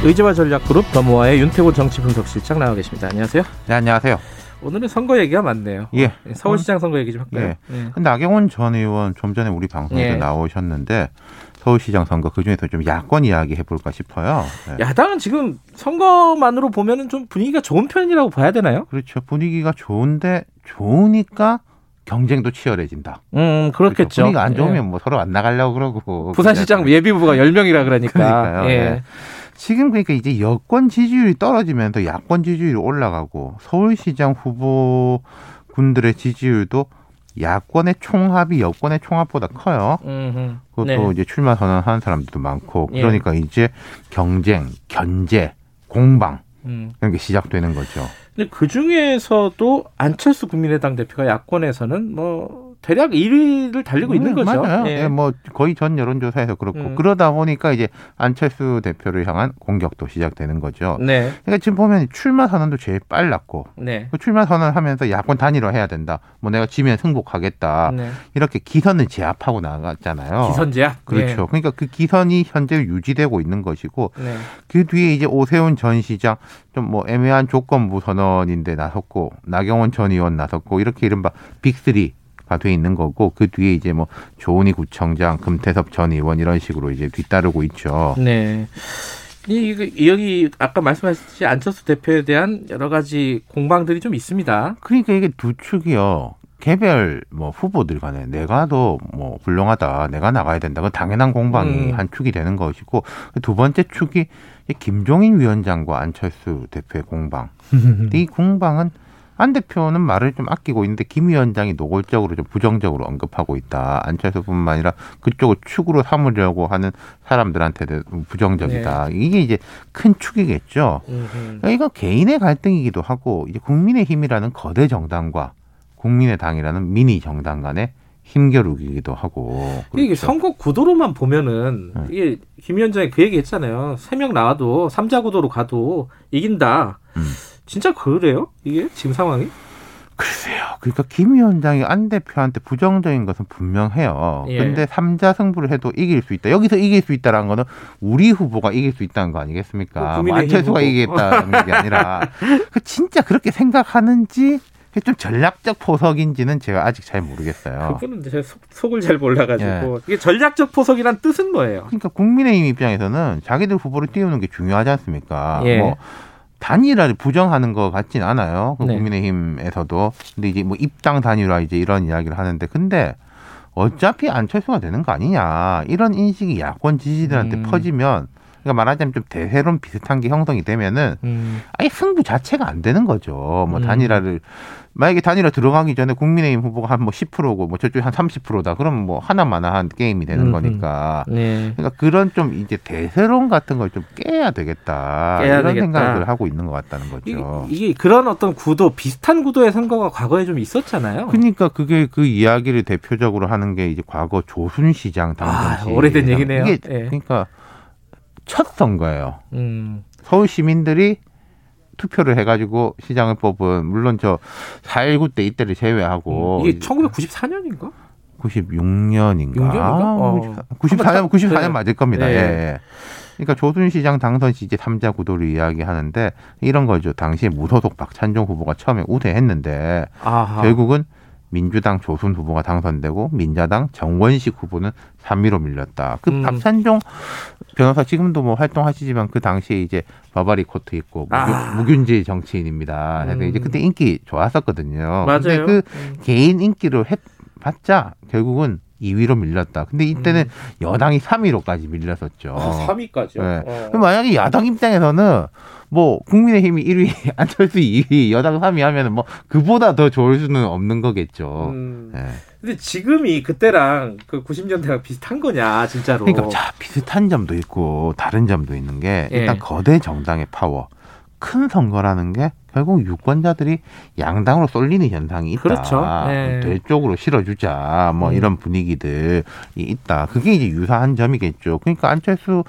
의제와 전략그룹 더모아의 윤태곤 정치분석실장 나와 계십니다. 안녕하세요. 네, 안녕하세요. 오늘은 선거 얘기가 많네요. 예. 서울시장 선거 얘기 좀 할까요? 예. 나경원 전 의원 좀 전에 우리 방송에도 예. 나오셨는데 서울시장 선거 그 중에서 좀 야권 이야기 해볼까 싶어요. 네. 야당은 지금 선거만으로 보면은 좀 분위기가 좋은 편이라고 봐야 되나요? 그렇죠. 분위기가 좋은데 좋으니까 경쟁도 치열해진다. 음, 그렇겠죠. 그렇죠. 분위기가 안 좋으면 예. 뭐 서로 안 나가려고 그러고. 부산시장 예비부가 10명이라 그러니까. 그러니까요. 예. 네. 지금 그러니까 이제 여권 지지율이 떨어지면서 야권 지지율이 올라가고 서울시장 후보 군들의 지지율도 야권의 총합이 여권의 총합보다 커요. 음흠. 그것도 네. 이제 출마 선언하는 사람들도 많고 예. 그러니까 이제 경쟁, 견제, 공방 음. 이런 게 시작되는 거죠. 근데 그 중에서도 안철수 국민의당 대표가 야권에서는 뭐 대략 1위를 달리고 있는 음, 거죠. 맞아요. 예. 예, 뭐 거의 전 여론조사에서 그렇고 음. 그러다 보니까 이제 안철수 대표를 향한 공격도 시작되는 거죠. 네. 그러니까 지금 보면 출마 선언도 제일 빨랐고 네. 그 출마 선언하면서 야권 단일화 해야 된다. 뭐 내가 지면 승복하겠다. 네. 이렇게 기선을 제압하고 나갔잖아요. 기선 제압. 그렇죠. 그러니까 그 기선이 현재 유지되고 있는 것이고 예. 네. 그 뒤에 이제 오세훈 전 시장 좀 뭐 애매한 조건부 선언인데 나섰고 나경원 전 의원 나섰고 이렇게 이른바 빅3가 돼 있는 거고 그 뒤에 이제 뭐 조은희 구청장, 금태섭 전 의원 이런 식으로 이제 뒤따르고 있죠. 네. 이, 이- 여기 아까 말씀하셨듯이 안철수 대표에 대한 여러 가지 공방들이 좀 있습니다. 그러니까 이게 두 축이요. 개별 뭐 후보들 간에 내가 더 뭐 훌륭하다, 내가 나가야 된다. 그 당연한 공방이 음. 한 축이 되는 것이고 그두 번째 축이 이 김종인 위원장과 안철수 대표의 공방. 이 공방은 안 대표는 말을 좀 아끼고 있는데 김 위원장이 노골적으로 좀 부정적으로 언급하고 있다. 안철수뿐만 아니라 그쪽을 축으로 삼으려고 하는 사람들한테도 부정적이다. 이게 이제 큰 축이겠죠. 그러니까 이건 개인의 갈등이기도 하고 이제 국민의힘이라는 거대 정당과 국민의당이라는 미니 정당 간의 힘겨루기이기도 하고 이게 그렇죠. 선거 구도로만 보면은 네. 이게 김 위원장이 그 얘기 했잖아요. 세 명 나와도 삼자 구도로 가도 이긴다. 음. 진짜 그래요? 이게 지금 상황이? 글쎄요. 그러니까 김 위원장이 안 대표한테 부정적인 것은 분명해요. 예. 근데 삼자 승부를 해도 이길 수 있다. 여기서 이길 수 있다라는 거는 우리 후보가 이길 수 있다는 거뭐 아니겠습니까? 뭐 국민의힘 안철수가. 이기겠다는 게 아니라 그 진짜 그렇게 생각하는지 좀 전략적 포석인지는 제가 아직 잘 모르겠어요. 그거는 제가 속, 속을 잘 몰라가지고 예. 이게 전략적 포석이란 뜻은 뭐예요? 그러니까 국민의힘 입장에서는 자기들 후보를 띄우는 게 중요하지 않습니까? 예. 뭐 단일화를 부정하는 것 같진 않아요. 그 네. 국민의힘에서도. 근데 이제 뭐 입당 단일화 이제 이런 이야기를 하는데 근데 어차피 안철수가 되는 거 아니냐 이런 인식이 야권 지지들한테 음. 퍼지면 그러니까 말하자면 좀 대세론 비슷한 게 형성이 되면은 음. 아예 승부 자체가 안 되는 거죠. 뭐 음. 단일화를 만약에 단일화 들어가기 전에 국민의힘 후보가 한 뭐 10%고 뭐 저쪽이 한 30%다. 그럼 뭐 하나마나한 게임이 되는 음흠. 거니까. 네. 그러니까 그런 좀 이제 대세론 같은 걸 좀 깨야 되겠다. 깨야 이런 되겠다. 생각을 하고 있는 것 같다는 이, 거죠. 이게 그런 어떤 구도 비슷한 구도의 선거가 과거에 좀 있었잖아요. 그러니까 그게 그 이야기를 대표적으로 하는 게 이제 과거 조순시장 당선 아, 시 오래된 얘기네요. 이게 예. 그러니까 첫 선거예요. 음. 서울 시민들이 투표를 해가지고 시장을 뽑은 물론 저 4.19 때 이때를 제외하고 이게 1994년인가? 96년인가? 96년인가? 어. 94년 94년 네. 맞을 겁니다. 네. 예. 예. 그러니까 조순 시장 당선 시 이제 3자 구도를 이야기하는데 이런 거죠. 당시에 무소속 박찬종 후보가 처음에 우세했는데 아하. 결국은 민주당 조순 후보가 당선되고 민자당 정원식 후보는 3위로 밀렸다. 그 음. 박찬종 변호사 지금도 뭐 활동하시지만 그 당시에 이제 바바리 코트 입고 무균, 아. 무균지 정치인입니다. 그래서 음. 이제 그때 인기 좋았었거든요. 맞아요. 근데 그 음. 개인 인기를 해봤자 결국은 2위로 밀렸다. 근데 이때는 여당이 3위로까지 밀렸었죠. 음. 아, 3위까지요. 네. 어. 그럼 만약에 야당 입장에서는 뭐 국민의힘이 1위, 안철수 2위, 여당 3위 하면은 뭐 그보다 더 좋을 수는 없는 거겠죠. 음. 예. 근데 지금이 그때랑 그 90년대랑 비슷한 거냐, 진짜로. 그러니까 자 비슷한 점도 있고 다른 점도 있는 게 예. 일단 거대 정당의 파워, 큰 선거라는 게 결국 유권자들이 양당으로 쏠리는 현상이 있다. 그렇죠. 예. 될 쪽으로 실어주자. 뭐 음. 이런 분위기들이 있다. 그게 이제 유사한 점이겠죠. 그러니까 안철수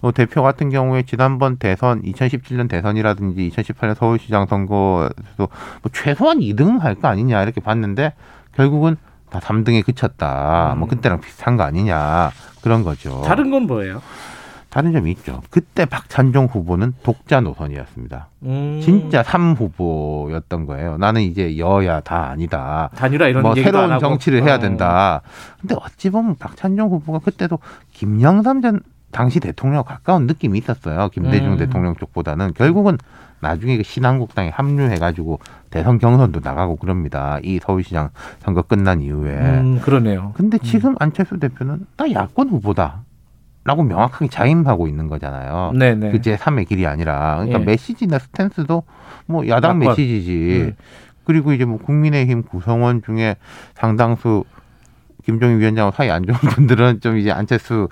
어, 대표 같은 경우에 지난번 대선, 2017년 대선이라든지 2018년 서울시장 선거에서도 뭐 최소한 2등 할 거 아니냐 이렇게 봤는데 결국은 다 3등에 그쳤다. 뭐 음. 그때랑 비슷한 거 아니냐 그런 거죠. 다른 건 뭐예요? 다른 점이 있죠. 그때 박찬종 후보는 독자 노선이었습니다. 음. 진짜 3후보였던 거예요. 나는 이제 여야 다 아니다. 단일화 이런 뭐 새로운. 정치를 해야 어. 된다. 근데 어찌 보면 박찬종 후보가 그때도 김영삼 전 당시 대통령 가까운 느낌이 있었어요. 김대중 음. 대통령 쪽보다는 결국은 나중에 그 신한국당에 합류해가지고 대선 경선도 나가고 그럽니다. 이 서울시장 선거 끝난 이후에. 음, 그러네요. 근데 지금 안철수 대표는 나 야권 후보다. 라고 명확하게 자임하고 있는 거잖아요. 네네. 그 제 3의 길이 아니라. 그러니까 예. 메시지나 스탠스도 뭐 야당 야권. 메시지지. 음. 그리고 이제 뭐 국민의힘 구성원 중에 상당수 김종인 위원장하고 사이 안 좋은 분들은 좀 이제 안철수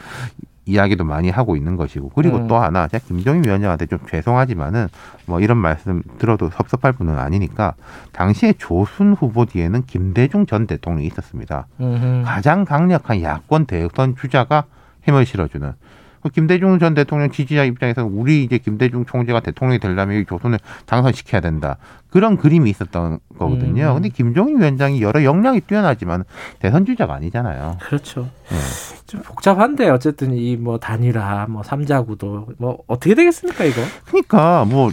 이야기도 많이 하고 있는 것이고 그리고 음. 또 하나 제가 김종인 위원장한테 좀 죄송하지만은 뭐 이런 말씀 들어도 섭섭할 분은 아니니까 당시에 조순 후보 뒤에는 김대중 전 대통령이 있었습니다. 음흠. 가장 강력한 야권 대선 주자가 힘을 실어주는 그 김대중 전 대통령 지지자 입장에서는 우리 이제 김대중 총재가 대통령이 되려면 이 조선을 당선시켜야 된다 그런 그림이 있었던 거거든요. 음. 근데 김종인 위원장이 여러 역량이 뛰어나지만 대선 주자가 아니잖아요. 그렇죠. 네. 좀 복잡한데 어쨌든 이 뭐 단일화, 뭐 삼자구도 뭐 어떻게 되겠습니까 이거? 그러니까 뭐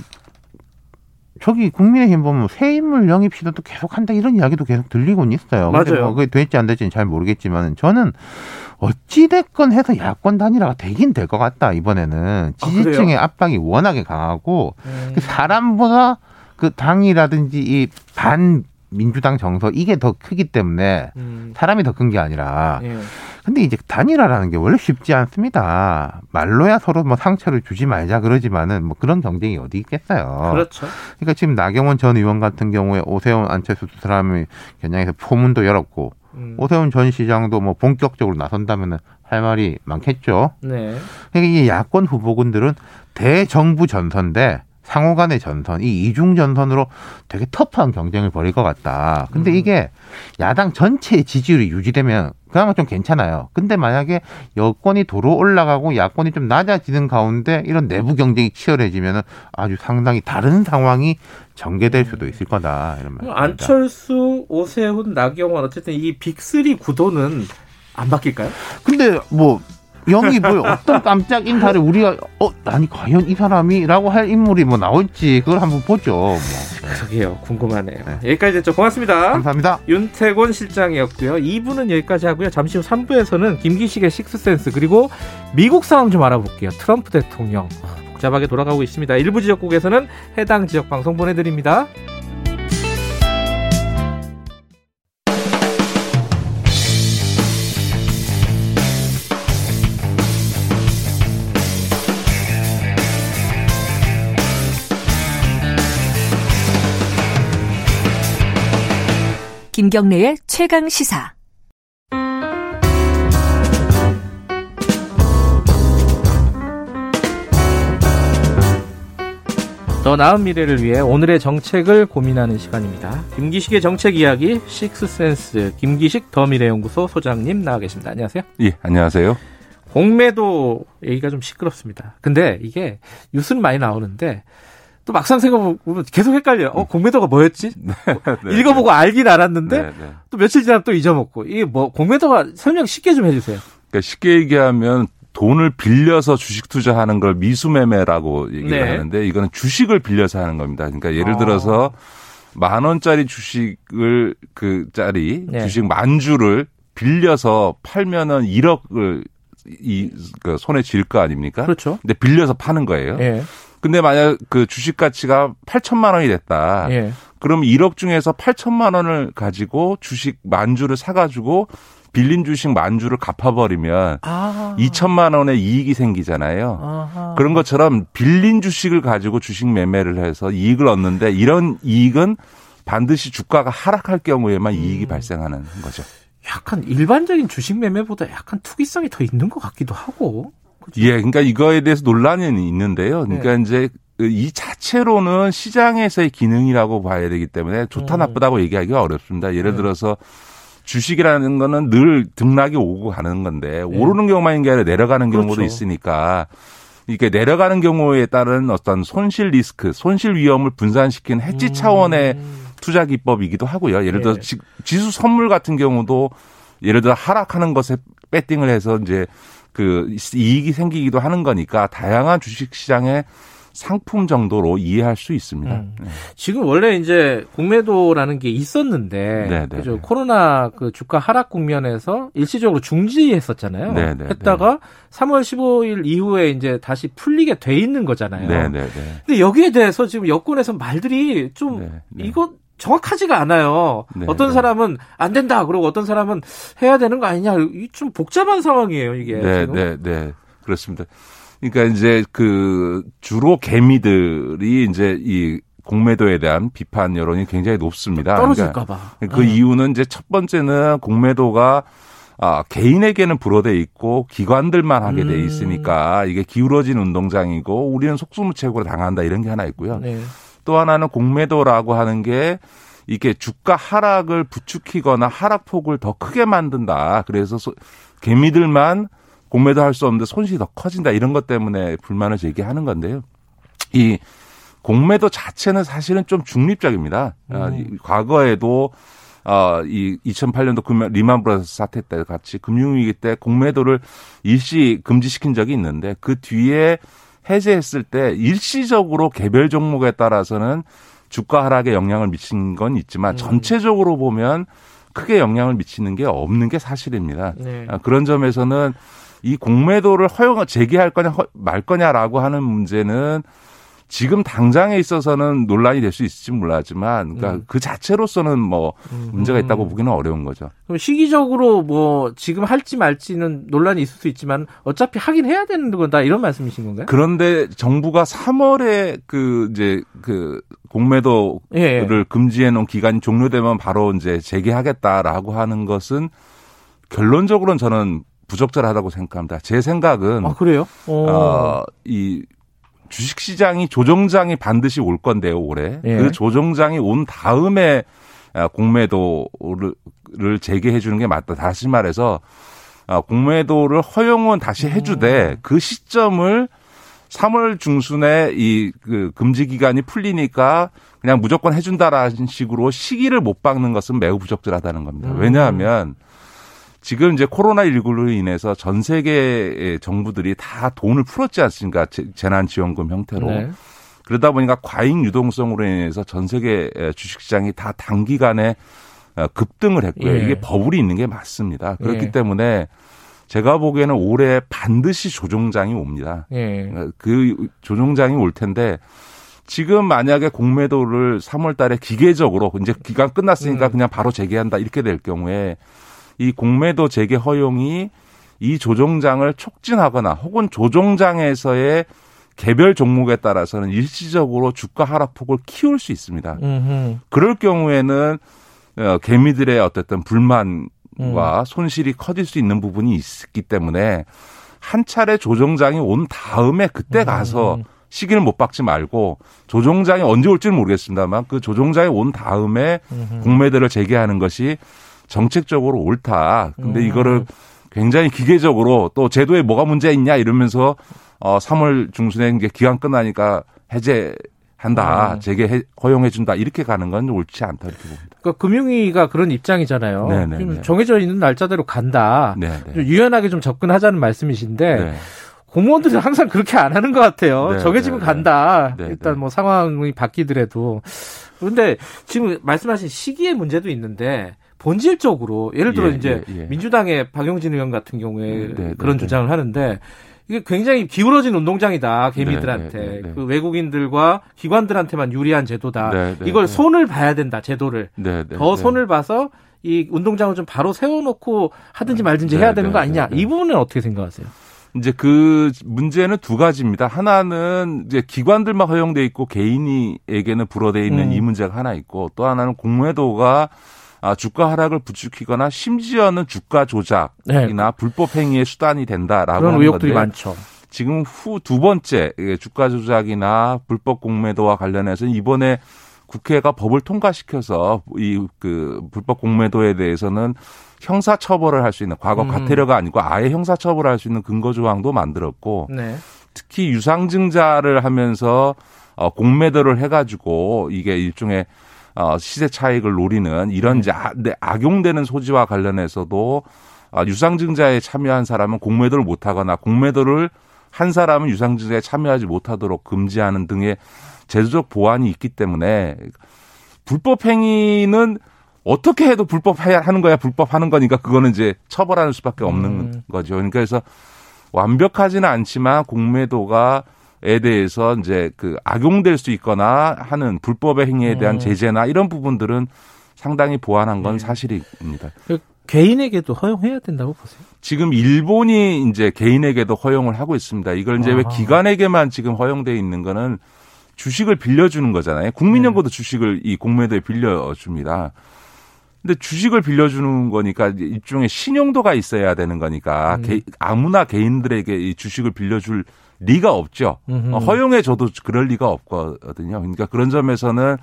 저기 국민의힘 보면 새 인물 영입 시도도 계속 한다 이런 이야기도 계속 들리곤 있어요. 맞아요. 뭐 그게 될지 안 될지는 잘 모르겠지만 저는 어찌 됐건 해서 야권 단일화가 되긴 될 것 같다 이번에는 지지층의 압박이 워낙에 강하고 음. 그 사람보다 그 당이라든지 이 반 민주당 정서 이게 더 크기 때문에 음. 사람이 더 큰 게 아니라 예. 근데 이제 단일화라는 게 원래 쉽지 않습니다. 말로야 서로 뭐 상처를 주지 말자 그러지만은 뭐 그런 경쟁이 어디 있겠어요. 그렇죠. 그러니까 지금 나경원 전 의원 같은 경우에 오세훈 안철수 두 사람이 겨냥해서 포문도 열었고 음. 오세훈 전 시장도 뭐 본격적으로 나선다면은 할 말이 많겠죠. 네. 그러니까 이 야권 후보군들은 대정부 전선대 상호 간의 전선, 이 이중 전선으로 되게 터프한 경쟁을 벌일 것 같다. 근데 음. 이게 야당 전체의 지지율이 유지되면 그나마 좀 괜찮아요. 근데 만약에 여권이 도로 올라가고 야권이 좀 낮아지는 가운데 이런 내부 경쟁이 치열해지면 아주 상당히 다른 상황이 전개될 수도 있을 거다. 이런. 뭐 안철수, 오세훈, 나경원 어쨌든 이 빅3 구도는 안 바뀔까요? 근데 뭐 영이 뭐 어떤 깜짝 인사를 우리가 어 아니 과연 이 사람이라고 할 인물이 뭐 나올지 그걸 한번 보죠. 뭐. 네. 그러게요. 궁금하네요. 네. 여기까지 됐죠. 고맙습니다. 감사합니다. 윤태곤 실장이었고요. 2부는 여기까지 하고요. 잠시 후 3부에서는 김기식의 식스센스 그리고 미국 상황 좀 알아볼게요. 트럼프 대통령 아, 복잡하게 돌아가고 있습니다. 일부 지역국에서는 해당 지역 방송 보내드립니다. 김경래의 최강 시사. 더 나은 미래를 위해 오늘의 정책을 고민하는 시간입니다. 김기식의 정책 이야기 식스센스 김기식 더 미래연구소 소장님 나와 계십니다. 안녕하세요. 예, 안녕하세요. 공매도 얘기가 좀 시끄럽습니다. 근데 이게 뉴스는 많이 나오는데 또 막상 생각해보면 계속 헷갈려요. 어, 공매도가 뭐였지? 네, 네, 읽어보고 네. 알긴 알았는데 네, 네. 또 며칠 지나면 또 잊어먹고 이게 뭐 공매도가 설명 쉽게 좀 해주세요. 그러니까 쉽게 얘기하면 돈을 빌려서 주식 투자하는 걸 미수매매라고 얘기를 네. 하는데 이거는 주식을 빌려서 하는 겁니다. 그러니까 예를 아. 들어서 만 원짜리 주식을 그 짜리 네. 주식 만 주를 빌려서 팔면은 1억을 이 그 손에 쥘 거 아닙니까? 그렇죠. 근데 빌려서 파는 거예요. 예. 근데 만약 그 주식 가치가 8천만 원이 됐다. 예. 그럼 1억 중에서 8천만 원을 가지고 주식 만 주를 사 가지고 빌린 주식 만주를 갚아버리면 아. 2천만 원의 이익이 생기잖아요. 아하. 그런 것처럼 빌린 주식을 가지고 주식 매매를 해서 이익을 얻는데 이런 이익은 반드시 주가가 하락할 경우에만 음. 이익이 발생하는 거죠. 약간 일반적인 주식 매매보다 약간 투기성이 더 있는 것 같기도 하고. 그렇죠? 예, 그러니까 이거에 대해서 논란이 있는데요. 그러니까 네. 이제 이 자체로는 시장에서의 기능이라고 봐야 되기 때문에 좋다 음. 나쁘다고 얘기하기가 어렵습니다. 예를 네. 들어서 주식이라는 거는 늘 등락이 오고 가는 건데 네. 오르는 경우만 있는 게 아니라 내려가는 그렇죠. 경우도 있으니까 이게 내려가는 경우에 따른 어떤 손실 리스크, 손실 위험을 분산시킨 해지 차원의 음. 투자 기법이기도 하고요. 예를 들어 네. 지수 선물 같은 경우도 예를 들어 하락하는 것에 배팅을 해서 이제 그 이익이 생기기도 하는 거니까 다양한 주식 시장에 상품 정도로 이해할 수 있습니다. 음. 네. 지금 원래 이제 공매도라는 게 있었는데 네, 네, 그죠? 네. 코로나 그 주가 하락 국면에서 일시적으로 중지했었잖아요. 네네, 네, 했다가 3월 15일 이후에 이제 다시 풀리게 돼 있는 거잖아요. 네네네. 근데 여기에 대해서 지금 여권에서 말들이 좀 이거 정확하지가 않아요. 네, 어떤 사람은 안 된다 그러고 어떤 사람은 해야 되는 거 아니냐. 좀 복잡한 상황이에요, 이게. 네, 네, 네. 그렇습니다. 그러니까 이제 그 주로 개미들이 이제 이 공매도에 대한 비판 여론이 굉장히 높습니다. 떨어질까 봐. 그러니까 그 네. 이유는 이제 첫 번째는 공매도가 아, 개인에게는 불어돼 있고 기관들만 하게 돼 음. 있으니까 이게 기울어진 운동장이고 우리는 속수무책으로 당한다 이런 게 하나 있고요. 네. 또 하나는 공매도라고 하는 게 이게 주가 하락을 부추기거나 하락폭을 더 크게 만든다. 그래서 개미들만 공매도 할 수 없는데 손실이 더 커진다 이런 것 때문에 불만을 제기하는 건데요. 이 공매도 자체는 사실은 좀 중립적입니다. 음. 과거에도 어, 이 2008년도 금융, 리만 브라더스 사태 때 같이 금융위기 때 공매도를 일시 금지시킨 적이 있는데 그 뒤에 해제했을 때 일시적으로 개별 종목에 따라서는 주가 하락에 영향을 미친 건 있지만 음. 전체적으로 보면 크게 영향을 미치는 게 없는 게 사실입니다. 네. 그런 점에서는 이 공매도를 허용 제기할 거냐 말 거냐라고 하는 문제는 지금 당장에 있어서는 논란이 될 수 있을지 몰라지만 그러니까 음. 그 자체로서는 뭐 음. 문제가 있다고 보기는 어려운 거죠. 그럼 시기적으로 뭐 지금 할지 말지는 논란이 있을 수 있지만 어차피 하긴 해야 되는 건다 이런 말씀이신 건가요? 그런데 정부가 3월에 그 이제 그 공매도를 예, 예. 금지해 놓은 기간이 종료되면 바로 이제 재개하겠다라고 하는 것은 결론적으로는 저는 부적절하다고 생각합니다. 제 생각은 아 그래요? 어, 이 주식 시장이 조정장이 반드시 올 건데요, 올해. 예. 그 조정장이 온 다음에 아, 공매도를 재개해 주는 게 맞다. 다시 말해서 아, 공매도를 허용은 다시 해주되 음. 그 시점을 3월 중순에 이 그 금지 기간이 풀리니까 그냥 무조건 해준다라는 식으로 시기를 못 박는 것은 매우 부적절하다는 겁니다. 음. 왜냐하면 지금 이제 코로나19로 인해서 전 세계의 정부들이 다 돈을 풀었지 않습니까? 재난지원금 형태로. 네. 그러다 보니까 과잉 유동성으로 인해서 전 세계 주식시장이 다 단기간에 어, 급등을 했고요. 예. 이게 버블이 있는 게 맞습니다. 그렇기 예. 때문에 제가 보기에는 올해 반드시 조종장이 옵니다. 예. 어, 그 조종장이 올 텐데 지금 만약에 공매도를 3월 달에 기계적으로 이제 기간 끝났으니까 음. 그냥 바로 재개한다 이렇게 될 경우에 이 공매도 재개 허용이 이 조종장을 촉진하거나 혹은 조종장에서의 개별 종목에 따라서는 일시적으로 주가 하락폭을 키울 수 있습니다. 음흠. 그럴 경우에는 어, 개미들의 어쨌든 불만과 음. 손실이 커질 수 있는 부분이 있기 때문에 한 차례 조정장이 온 다음에 그때 가서 음. 시기를 못 박지 말고 조종장이 언제 올지는 모르겠습니다만 그 조종장이 온 다음에 공매도를 재개하는 것이 정책적으로 옳다. 근데 음. 이거를 굉장히 기계적으로 또 제도에 뭐가 문제 있냐 이러면서 어 3월 중순에 이제 기간 끝나니까 해제 한다, 음. 재개 허용해 준다 이렇게 가는 건 옳지 않다 이렇게 봅니다. 그러니까 금융위가 그런 입장이잖아요. 네네 네, 네. 정해져 있는 날짜대로 간다. 네. 좀 유연하게 좀 접근하자는 말씀이신데 네. 공무원들은 항상 그렇게 안 하는 것 같아요. 네, 정해지면 네, 간다. 네, 일단 뭐 상황이 바뀌더라도. 그런데 지금 말씀하신 시기의 문제도 있는데 본질적으로 예를 들어 예, 이제 예, 예. 민주당의 박용진 의원 같은 경우에 네, 그런 주장을 하는데 이게 굉장히 기울어진 운동장이다 개미들한테 네, 네, 네, 그 외국인들과 기관들한테만 유리한 제도다. 이걸 손을 봐야 된다 제도를 더 손을 봐서 이 운동장을 좀 바로 세워놓고 하든지 말든지 해야 되는 거 아니냐 이 부분은 어떻게 생각하세요? 이제 그 문제는 두 가지입니다. 하나는 이제 기관들만 허용돼 있고 개인이에게는 불어돼 있는 음. 이 문제가 하나 있고 또 하나는 공매도가 아, 주가 하락을 부추기거나 심지어는 주가 조작이나 네. 불법 행위의 수단이 된다라고 그런 의혹들이 많죠. 지금 후 두 번째 주가 조작이나 불법 공매도와 관련해서 이번에 국회가 법을 통과시켜서 이 그 불법 공매도에 대해서는 형사 처벌을 할 수 있는 과거 음. 과태료가 아니고 아예 형사 처벌을 할 수 있는 근거 조항도 만들었고 네. 특히 유상증자를 하면서 어 공매도를 해가지고 이게 일종의 어 시세 차익을 노리는 이런 네. 아, 네, 악용되는 소지와 관련해서도 아, 유상증자에 참여한 사람은 공매도를 못하거나 공매도를 한 사람은 유상증자에 참여하지 못하도록 금지하는 등의 제도적 보완이 있기 때문에 불법 행위는 어떻게 해도 불법 해야 하는 거야 불법 하는 거니까 그거는 이제 처벌하는 수밖에 없는 음. 거죠. 그러니까 그래서 완벽하지는 않지만 공매도가 에 대해서 이제 그 악용될 수 있거나 하는 불법의 행위에 대한 음. 제재나 이런 부분들은 상당히 보완한 건 네. 사실입니다. 그 개인에게도 허용해야 된다고 보세요? 지금 일본이 이제 개인에게도 허용을 하고 있습니다. 이걸 이제 아. 왜 기관에게만 지금 허용돼 있는 거는 주식을 빌려주는 거잖아요. 국민연금도 네. 주식을 이 공매도에 빌려줍니다. 근데 주식을 빌려주는 거니까 일종의 신용도가 있어야 되는 거니까 음. 개, 아무나 개인들에게 이 주식을 빌려줄 리가 없죠. 음흠. 허용해 줘도 그럴 리가 없거든요. 그러니까 그런 점에서는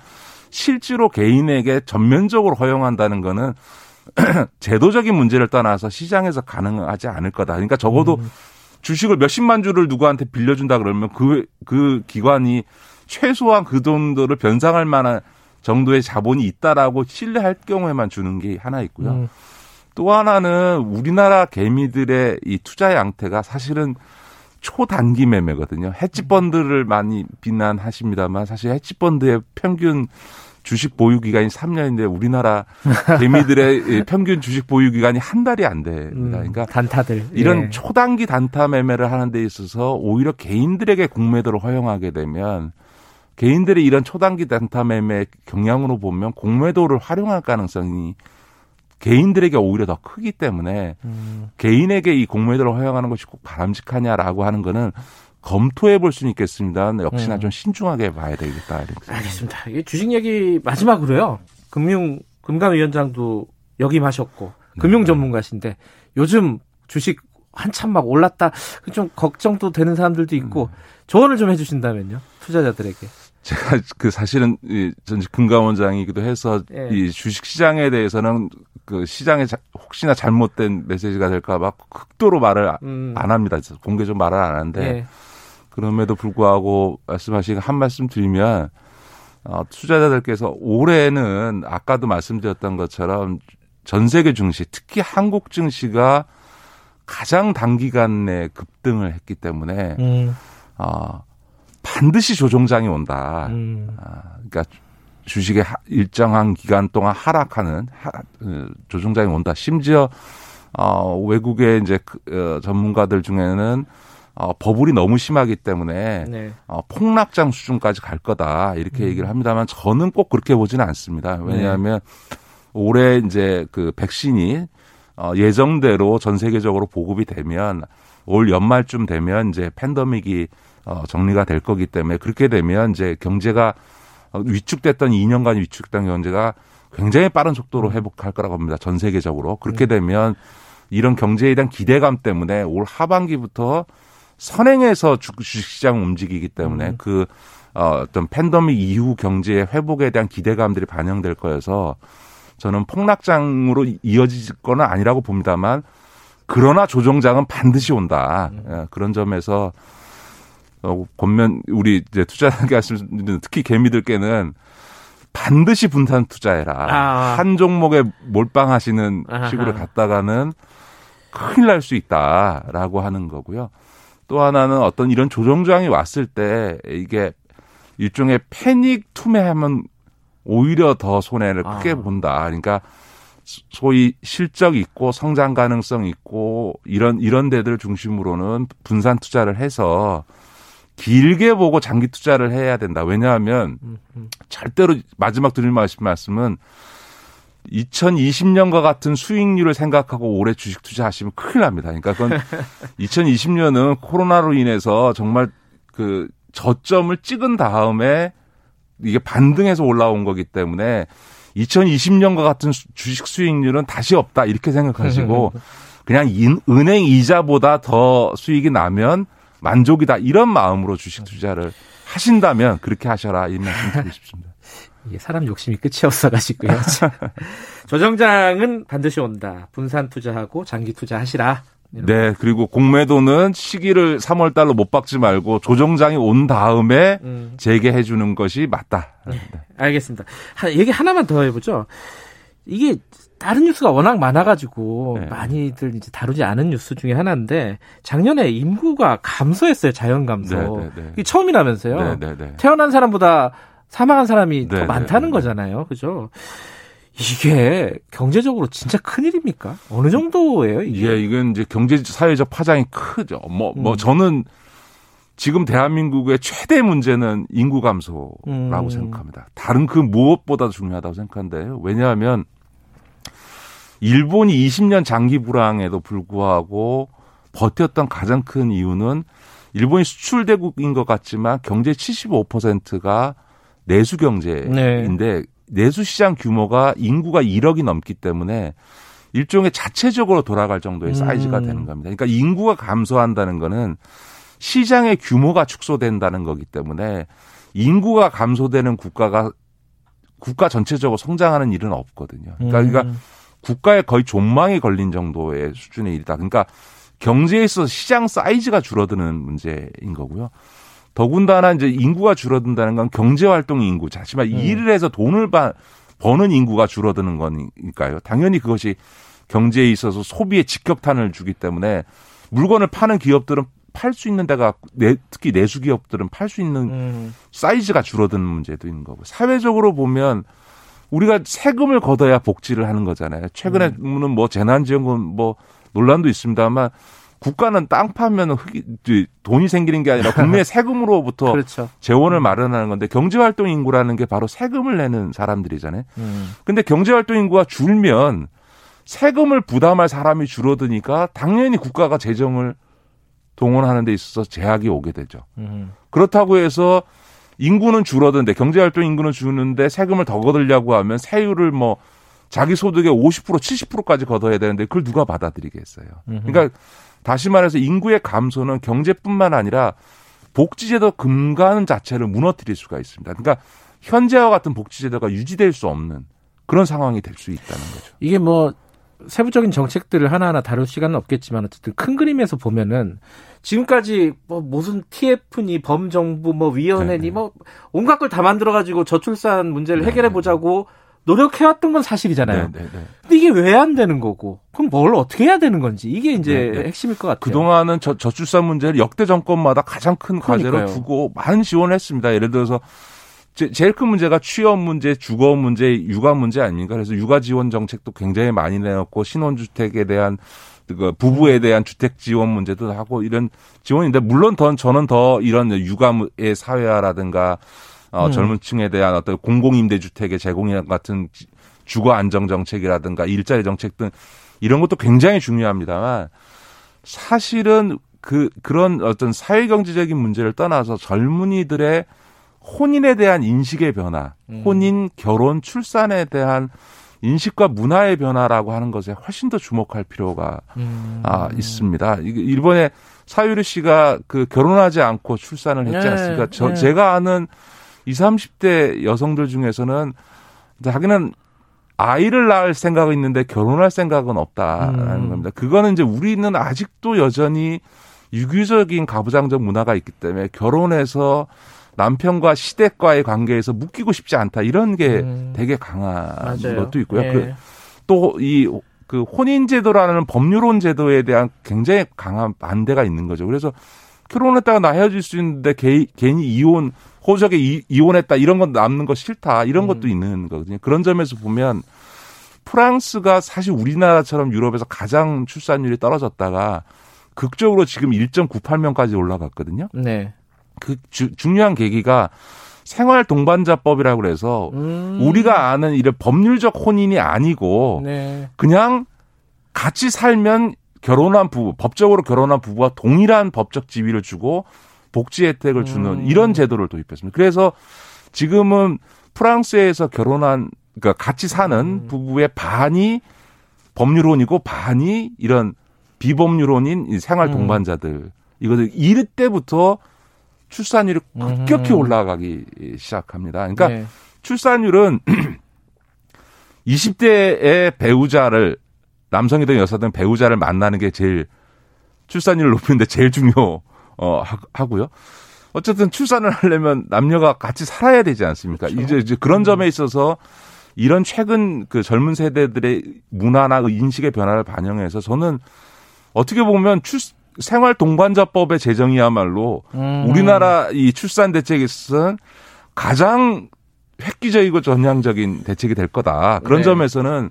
실제로 개인에게 전면적으로 허용한다는 거는 제도적인 문제를 떠나서 시장에서 가능하지 않을 거다. 그러니까 적어도 음. 주식을 몇십만 주를 누구한테 빌려준다 그러면 그, 그 기관이 최소한 그 정도를 변상할 만한 정도의 자본이 있다라고 신뢰할 경우에만 주는 게 하나 있고요. 음. 또 하나는 우리나라 개미들의 이 투자 양태가 사실은 초단기 매매거든요. 헤지펀드를 많이 비난하십니다만 사실 헤지펀드의 평균 주식 보유 기간이 3년인데 우리나라 개미들의 평균 주식 보유 기간이 한 달이 안 됩니다. 음, 그러니까 단타들 이런 예. 초단기 단타 매매를 하는 데 있어서 오히려 개인들에게 공매도를 허용하게 되면 개인들이 이런 초단기 단타 매매 경향으로 보면 공매도를 활용할 가능성이 개인들에게 오히려 더 크기 때문에 음. 개인에게 이 공매도를 허용하는 것이 꼭 바람직하냐라고 하는 거는 검토해 볼 수는 있겠습니다. 역시나 음. 좀 신중하게 봐야 되겠다. 알겠습니다. 이 주식 얘기 마지막으로요. 금융 금감위원장도 역임하셨고 금융 네. 전문가신데 요즘 주식 한참 막 올랐다 좀 걱정도 되는 사람들도 있고 음. 조언을 좀 해주신다면요 투자자들에게. 제가 그 사실은 이전 금감원장이기도 해서 예. 이 주식 시장에 대해서는 그 시장에 혹시나 잘못된 메시지가 될까봐 극도로 말을 음. 안 합니다. 공개적으로 말을 안 하는데 예. 그럼에도 불구하고 말씀하신 한 말씀 드리면 어, 투자자들께서 올해는 아까도 말씀드렸던 것처럼 전 세계 증시 특히 한국 증시가 가장 단기간 내 급등을 했기 때문에 음. 어, 반드시 조정장이 온다. 음. 아, 그러니까 주식의 일정한 기간 동안 하락하는 하, 어, 조정장이 온다. 심지어 어, 외국의 이제 그, 어, 전문가들 중에는 어, 버블이 너무 심하기 때문에 네. 어, 폭락장 수준까지 갈 거다 이렇게 음. 얘기를 합니다만 저는 꼭 그렇게 보지는 않습니다. 왜냐하면 네. 올해 이제 그 백신이 어, 예정대로 전 세계적으로 보급이 되면 올 연말쯤 되면 이제 팬더믹이 어, 정리가 될 거기 때문에 그렇게 되면 이제 경제가 위축됐던 2년간 위축됐던 경제가 굉장히 빠른 속도로 회복할 거라고 봅니다. 전 세계적으로. 그렇게 되면 이런 경제에 대한 기대감 때문에 올 하반기부터 선행해서 주식시장 움직이기 때문에 음. 그 어, 어떤 팬더믹 이후 경제의 회복에 대한 기대감들이 반영될 거여서 저는 폭락장으로 이어질 건 아니라고 봅니다만 그러나 조정장은 반드시 온다. 음. 예, 그런 점에서 어, 권면 우리 이제 투자하게 하시는 특히 개미들께는 반드시 분산 투자해라. 아. 한 종목에 몰빵하시는 아하. 식으로 갔다가는 큰일 날 수 있다라고 하는 거고요. 또 하나는 어떤 이런 조정장이 왔을 때 이게 일종의 패닉 투매하면 오히려 더 손해를 크게 아. 본다. 그러니까 소위 실적 있고 성장 가능성 있고 이런 이런 데들 중심으로는 분산 투자를 해서 길게 보고 장기 투자를 해야 된다. 왜냐하면 음, 음. 절대로 마지막 드릴 말씀은 2020년과 같은 수익률을 생각하고 올해 주식 투자하시면 큰일 납니다. 그러니까 그건 2020년은 코로나로 인해서 정말 그 저점을 찍은 다음에 이게 반등해서 올라온 거기 때문에 2020년과 같은 주식 수익률은 다시 없다 이렇게 생각하시고 그냥 은행 이자보다 더 수익이 나면 만족이다 이런 마음으로 주식 투자를 하신다면 그렇게 하셔라 이 말씀 드리고 싶습니다. 이게 사람 욕심이 끝이 없어가지고요. 조정장은 반드시 온다. 분산 투자하고 장기 투자하시라. 네, 그리고 공매도는 시기를 3월 달로 못 박지 말고 조정장이 온 다음에 음. 재개해 주는 것이 맞다. 네, 알겠습니다. 얘기 하나만 더 해보죠. 이게 다른 뉴스가 워낙 많아가지고 네. 많이들 이제 다루지 않은 뉴스 중에 하나인데 작년에 인구가 감소했어요 자연 감소. 네, 네, 네. 이게 처음이라면서요. 네, 태어난 사람보다 사망한 사람이 더 많다는 거잖아요, 그죠? 이게 경제적으로 진짜 큰 일입니까? 어느 정도예요, 이게? 예, 이건 이제 경제 사회적 파장이 크죠. 뭐, 뭐 음. 저는 지금 대한민국의 최대 문제는 인구 감소라고 음. 생각합니다. 다른 그 무엇보다 중요하다고 생각하는데요. 왜냐하면 일본이 20년 장기 불황에도 불구하고 버텼던 가장 큰 이유는 일본이 수출 대국인 것 같지만 경제 75%가 내수 경제인데 네. 내수 시장 규모가 인구가 1억이 넘기 때문에 일종의 자체적으로 돌아갈 정도의 음. 사이즈가 되는 겁니다. 그러니까 인구가 감소한다는 거는 시장의 규모가 축소된다는 거기 때문에 인구가 감소되는 국가가 국가 전체적으로 성장하는 일은 없거든요. 그러니까, 음. 그러니까 국가에 거의 존망이 걸린 정도의 수준의 일이다. 그러니까 경제에 있어서 시장 사이즈가 줄어드는 문제인 거고요. 더군다나 이제 인구가 줄어든다는 건 경제 활동 인구, 자지만 음. 일을 해서 돈을 바, 버는 인구가 줄어드는 거니까요. 당연히 그것이 경제에 있어서 소비에 직격탄을 주기 때문에 물건을 파는 기업들은 팔 수 있는 데가 특히 내수 기업들은 팔 수 있는 음. 사이즈가 줄어드는 문제도 있는 거고 사회적으로 보면 우리가 세금을 걷어야 복지를 하는 거잖아요. 최근에는 음. 뭐 재난지원금 뭐 논란도 있습니다만 국가는 땅 파면 흑이 돈이 생기는 게 아니라 국민의 세금으로부터 그렇죠. 재원을 마련하는 건데 경제활동 인구라는 게 바로 세금을 내는 사람들이잖아요. 음. 근데 경제활동 인구가 줄면 세금을 부담할 사람이 줄어드니까 당연히 국가가 재정을 동원하는 데 있어서 제약이 오게 되죠. 음. 그렇다고 해서 인구는 줄어드는데 경제활동 인구는 줄는데 세금을 더 걷으려고 하면 세율을 뭐 자기 소득의 50% 70%까지 걷어야 되는데 그걸 누가 받아들이겠어요. 그러니까 다시 말해서 인구의 감소는 경제뿐만 아니라 복지제도 근간 자체를 무너뜨릴 수가 있습니다. 그러니까 현재와 같은 복지제도가 유지될 수 없는 그런 상황이 될 수 있다는 거죠. 이게 뭐 세부적인 정책들을 하나하나 다룰 시간은 없겠지만 어쨌든 큰 그림에서 보면은 지금까지 뭐 무슨 TF니 범정부 뭐 위원회니 네네. 뭐 온갖 걸 다 만들어 가지고 저출산 문제를 해결해 보자고 노력해왔던 건 사실이잖아요. 네네네. 근데 이게 왜 안 되는 거고, 그럼 뭘 어떻게 해야 되는 건지 이게 이제 네네. 핵심일 것 같아요. 그동안은 저, 저출산 문제를 역대 정권마다 가장 큰 과제로 그러니까요. 두고 많은 지원을 했습니다. 예를 들어서 제, 제일 큰 문제가 취업 문제, 주거 문제, 육아 문제 아닙니까? 그래서 육아 지원 정책도 굉장히 많이 내놓고 신혼주택에 대한 그 부부에 대한 주택 지원 문제도 하고 이런 지원인데 물론 더 저는 더 이런 육아의 사회화라든가 어, 음. 젊은 층에 대한 어떤 공공임대 주택의 제공 같은 주거 안정 정책이라든가 일자리 정책 등 이런 것도 굉장히 중요합니다만 사실은 그 그런 어떤 사회 경제적인 문제를 떠나서 젊은이들의 혼인에 대한 인식의 변화, 음. 혼인, 결혼, 출산에 대한 인식과 문화의 변화라고 하는 것에 훨씬 더 주목할 필요가 음. 아, 있습니다. 일본의 사유리 씨가 그 결혼하지 않고 출산을 했지 네, 않습니까? 네, 저, 네. 제가 아는 20, 30대 여성들 중에서는 자기는 아이를 낳을 생각은 있는데 결혼할 생각은 없다라는 음. 겁니다. 그거는 이제 우리는 아직도 여전히 유교적인 가부장적 문화가 있기 때문에 결혼해서 남편과 시댁과의 관계에서 묶이고 싶지 않다 이런 게 음. 되게 강한 맞아요. 것도 있고요. 예. 그, 또이 그 혼인 제도라는 법률론 제도에 대한 굉장히 강한 반대가 있는 거죠. 그래서 결혼했다가 나 헤어질 수 있는데 개, 괜히 이혼 호적에 이, 이혼했다 이런 건 남는 거 싫다 이런 음. 것도 있는 거거든요. 그런 점에서 보면 프랑스가 사실 우리나라처럼 유럽에서 가장 출산율이 떨어졌다가 극적으로 지금 1.98명까지 올라갔거든요. 네. 그 주, 중요한 계기가 생활 동반자법이라고 그래서 음. 우리가 아는 이런 법률적 혼인이 아니고 네. 그냥 같이 살면 결혼한 부부, 법적으로 결혼한 부부와 동일한 법적 지위를 주고 복지 혜택을 주는 음. 이런 제도를 도입했습니다. 그래서 지금은 프랑스에서 결혼한 그러니까 같이 사는 음. 부부의 반이 법률혼이고 반이 이런 비법률혼인 생활 음. 동반자들 음. 이거들 이르 때부터 출산율이 급격히 음. 올라가기 시작합니다. 그러니까 네. 출산율은 20대의 배우자를 남성이든 여성이든 배우자를 만나는 게 제일 출산율을 높이는데 제일 중요 어 하고요. 어쨌든 출산을 하려면 남녀가 같이 살아야 되지 않습니까? 그렇죠. 이제 이제 그런 음. 점에 있어서 이런 최근 그 젊은 세대들의 문화나 그 인식의 변화를 반영해서 저는 어떻게 보면 출 생활 동반자법의 제정이야말로 음. 우리나라 이 출산 대책에서는 가장 획기적이고 전향적인 대책이 될 거다. 그런 네. 점에서는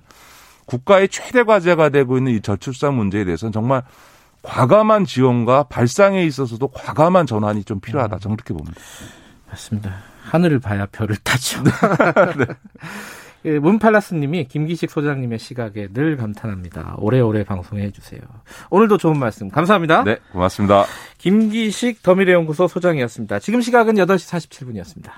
국가의 최대 과제가 되고 있는 이 저출산 문제에 대해서는 정말 과감한 지원과 발상에 있어서도 과감한 전환이 좀 필요하다. 저는 그렇게 봅니다. 맞습니다. 하늘을 봐야 별을 타죠. 네. 예, 문팔라스님이 김기식 소장님의 시각에 늘 감탄합니다. 오래오래 방송해 주세요. 오늘도 좋은 말씀 감사합니다. 네, 고맙습니다. 김기식 더미래연구소 소장이었습니다. 지금 시각은 8시 47분이었습니다.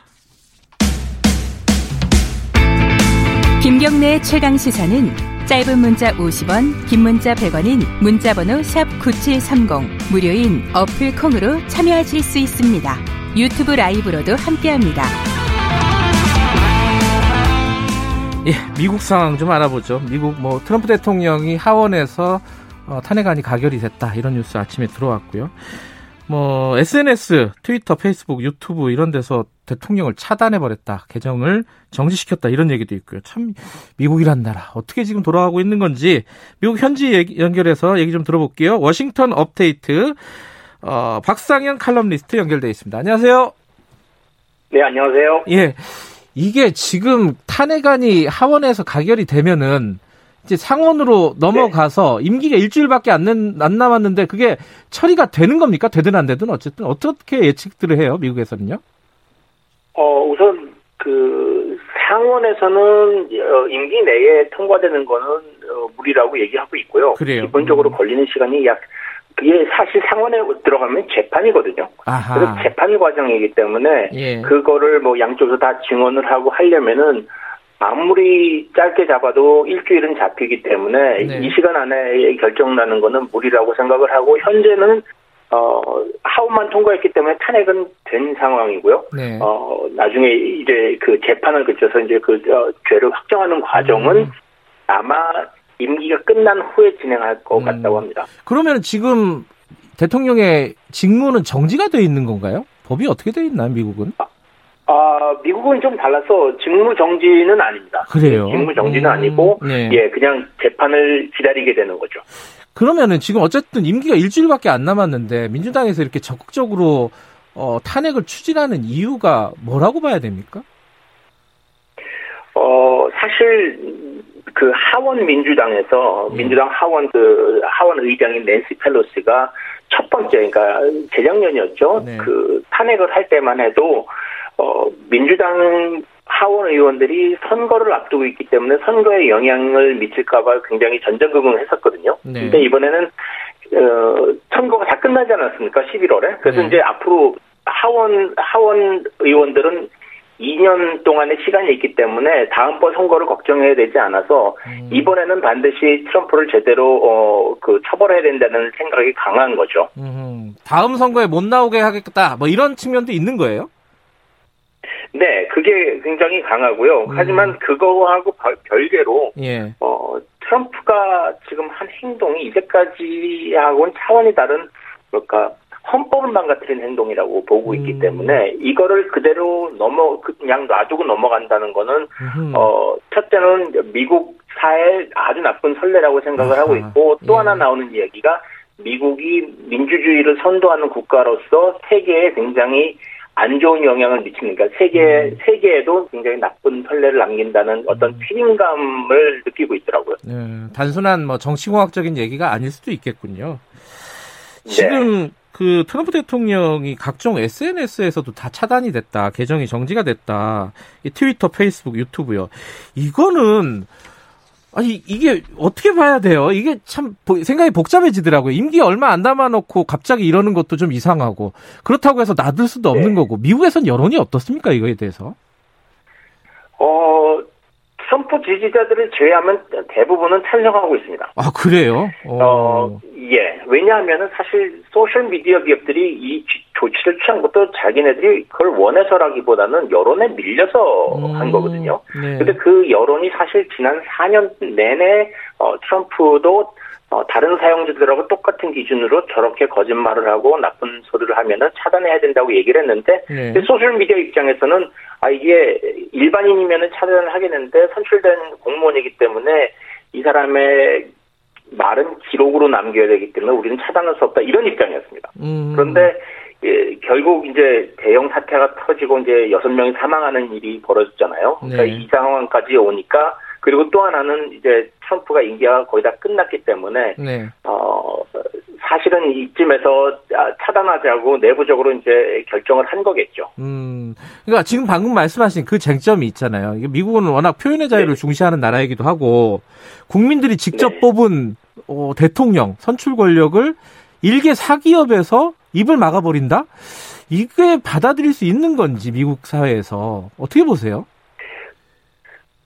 김경래 최강 시사는 짧은 문자 50원, 긴 문자 100원인 문자번호 샵9730 무료인 어플 콩으로 참여하실 수 있습니다. 유튜브 라이브로도 함께합니다. 예, 미국 상황 좀 알아보죠. 미국 뭐 트럼프 대통령이 하원에서 어, 탄핵안이 가결이 됐다 이런 뉴스 아침에 들어왔고요. 뭐 SNS, 트위터, 페이스북, 유튜브 이런 데서 대통령을 차단해 버렸다, 계정을 정지시켰다 이런 얘기도 있고요. 참 미국이란 나라 어떻게 지금 돌아가고 있는 건지 미국 현지 얘기, 연결해서 얘기 좀 들어볼게요. 워싱턴 업데이트 어, 박상현 칼럼니스트 연결돼 있습니다. 안녕하세요. 네, 안녕하세요. 예. 이게 지금 탄핵안이 하원에서 가결이 되면은 이제 상원으로 넘어가서 네. 임기가 일주일밖에 안, 안 남았는데 그게 처리가 되는 겁니까? 되든 안 되든 어쨌든 어떻게 예측들을 해요? 미국에서는요? 어 우선 그 상원에서는 어, 임기 내에 통과되는 거는 어, 무리라고 얘기하고 있고요. 그래요. 기본적으로 음. 걸리는 시간이 약 그게 사실 상원에 들어가면 재판이거든요. 아하. 그래서 재판 과정이기 때문에 예. 그거를 뭐 양쪽에서 다 증언을 하고 하려면은 아무리 짧게 잡아도 일주일은 잡히기 때문에 네. 이 시간 안에 결정 나는 거는 무리라고 생각을 하고 현재는 어 하원만 통과했기 때문에 탄핵은 된 상황이고요. 네. 어 나중에 이제 그 재판을 거쳐서 이제 그 어, 죄를 확정하는 과정은 음. 아마 임기가 끝난 후에 진행할 것 음. 같다고 합니다. 그러면 지금 대통령의 직무는 정지가 되어 있는 건가요? 법이 어떻게 되어 있나요, 미국은? 아, 아, 미국은 좀 달라서 직무 정지는 아닙니다. 그래요. 직무 정지는 음, 아니고, 네. 예, 그냥 재판을 기다리게 되는 거죠. 그러면은 지금 어쨌든 임기가 일주일밖에 안 남았는데 민주당에서 이렇게 적극적으로 어, 탄핵을 추진하는 이유가 뭐라고 봐야 됩니까? 어, 사실 그 하원 민주당에서 예. 민주당 하원 그 하원 의장인 낸시 펠로시가 첫 번째 그러니까 재작년이었죠. 네. 그 탄핵을 할 때만 해도 어 민주당 하원 의원들이 선거를 앞두고 있기 때문에 선거에 영향을 미칠까봐 굉장히 전전긍긍을 했었거든요. 네. 근데 이번에는 어 선거가 다 끝나지 않았습니까? 11월에. 그래서 네. 이제 앞으로 하원 하원 의원들은 2년 동안의 시간이 있기 때문에 다음번 선거를 걱정해야 되지 않아서 음. 이번에는 반드시 트럼프를 제대로 어, 그 처벌해야 된다는 생각이 강한 거죠. 음. 다음 선거에 못 나오게 하겠다. 뭐 이런 측면도 있는 거예요? 네, 그게 굉장히 강하고요. 음. 하지만 그거하고 별개로 예. 어, 트럼프가 지금 한 행동이 이제까지하고는 차원이 다른 뭘까 헌법을 망가뜨린 행동이라고 보고 있기 음. 때문에 이거를 그대로 넘어 그냥 놔두고 넘어간다는 거는 음. 어 첫째는 미국 사회 아주 나쁜 선례라고 생각을 아하. 하고 있고 또 예. 하나 나오는 이야기가 미국이 민주주의를 선도하는 국가로서 세계에 굉장히 안 좋은 영향을 미치는 그러니까 세계 음. 세계에도 굉장히 나쁜 선례를 남긴다는 어떤 음. 피임감을 느끼고 있더라고요. 네, 단순한 뭐 정치공학적인 얘기가 아닐 수도 있겠군요. 지금 네. 그 트럼프 대통령이 각종 SNS에서도 다 차단이 됐다, 계정이 정지가 됐다. 이 트위터, 페이스북, 유튜브요. 이거는 아니 이게 어떻게 봐야 돼요? 이게 참 생각이 복잡해지더라고요. 임기 얼마 안 남아놓고 갑자기 이러는 것도 좀 이상하고 그렇다고 해서 놔둘 수도 없는 네. 거고 미국에선 여론이 어떻습니까 이거에 대해서? 어 트럼프 지지자들을 제외하면 대부분은 찬성하고 있습니다. 아 그래요? 어, 어 예. 왜냐하면 사실 소셜 미디어 기업들이 이 조치를 취한 것도 자기네들이 그걸 원해서라기보다는 여론에 밀려서 음, 한 거거든요. 네. 근데 그 여론이 사실 지난 4년 내내 어, 트럼프도 어, 다른 사용자들하고 똑같은 기준으로 저렇게 거짓말을 하고 나쁜 소리를 하면은 차단해야 된다고 얘기를 했는데 네. 소셜 미디어 입장에서는 아 이게 일반인이면은 차단을 하겠는데 선출된 공무원이기 때문에 이 사람의 말은 기록으로 남겨야 되기 때문에 우리는 차단할 수 없다 이런 입장이었습니다. 음. 그런데 예, 결국 이제 대형 사태가 터지고 이제 여섯 명이 사망하는 일이 벌어졌잖아요. 그러니까 네. 이 상황까지 오니까 그리고 또 하나는 이제 트럼프가 임기가 거의 다 끝났기 때문에 네. 어 사실은 이쯤에서 차단하자고 내부적으로 이제 결정을 한 거겠죠. 음, 그러니까 지금 방금 말씀하신 그 쟁점이 있잖아요. 미국은 워낙 표현의 자유를 네. 중시하는 나라이기도 하고 국민들이 직접 네. 뽑은 어, 대통령 선출 권력을 일개 사기업에서 입을 막아버린다? 이게 받아들일 수 있는 건지 미국 사회에서 어떻게 보세요?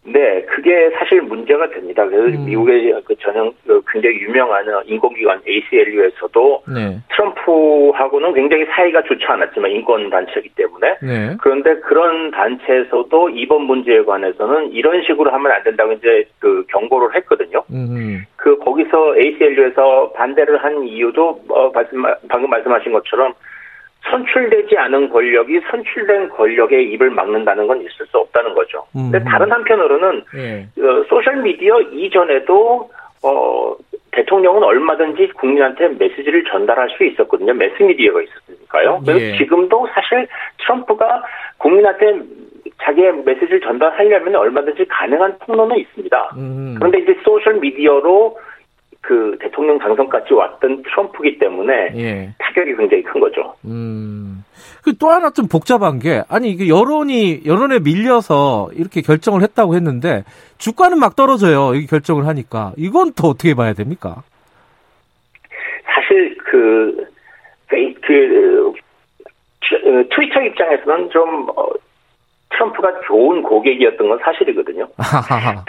네, 그게 사실 문제가 됩니다. 그래서 음. 미국의 그 전형 그 굉장히 유명한 인권기관 ACLU에서도 네. 트럼프하고는 굉장히 사이가 좋지 않았지만 인권 단체이기 때문에 네. 그런데 그런 단체에서도 이번 문제에 관해서는 이런 식으로 하면 안 된다고 이제 그 경고를 했거든요. 음. 그 거기서 ACLU에서 반대를 한 이유도 어, 말씀 방금 말씀하신 것처럼 선출되지 않은 권력이 선출된 권력의 입을 막는다는 건 있을 수 없다는 거죠. 음. 근데 다른 한편으로는 예. 어, 소셜 미디어 이전에도 어, 대통령은 얼마든지 국민한테 메시지를 전달할 수 있었거든요. 매스미디어가 있었으니까요. 그래서 예. 지금도 사실 트럼프가 국민한테 자기의 메시지를 전달하려면 얼마든지 가능한 통로는 있습니다. 음. 그런데 이제 소셜 미디어로 그 대통령 당선까지 왔던 트럼프기 때문에 예. 타격이 굉장히 큰 거죠. 음. 그 또 하나 좀 복잡한 게 아니 이게 여론이 여론에 밀려서 이렇게 결정을 했다고 했는데 주가는 막 떨어져요. 이 결정을 하니까 이건 또 어떻게 봐야 됩니까? 사실 그, 그, 그 트위터 입장에서는 좀 어, 트럼프가 좋은 고객이었던 건 사실이거든요.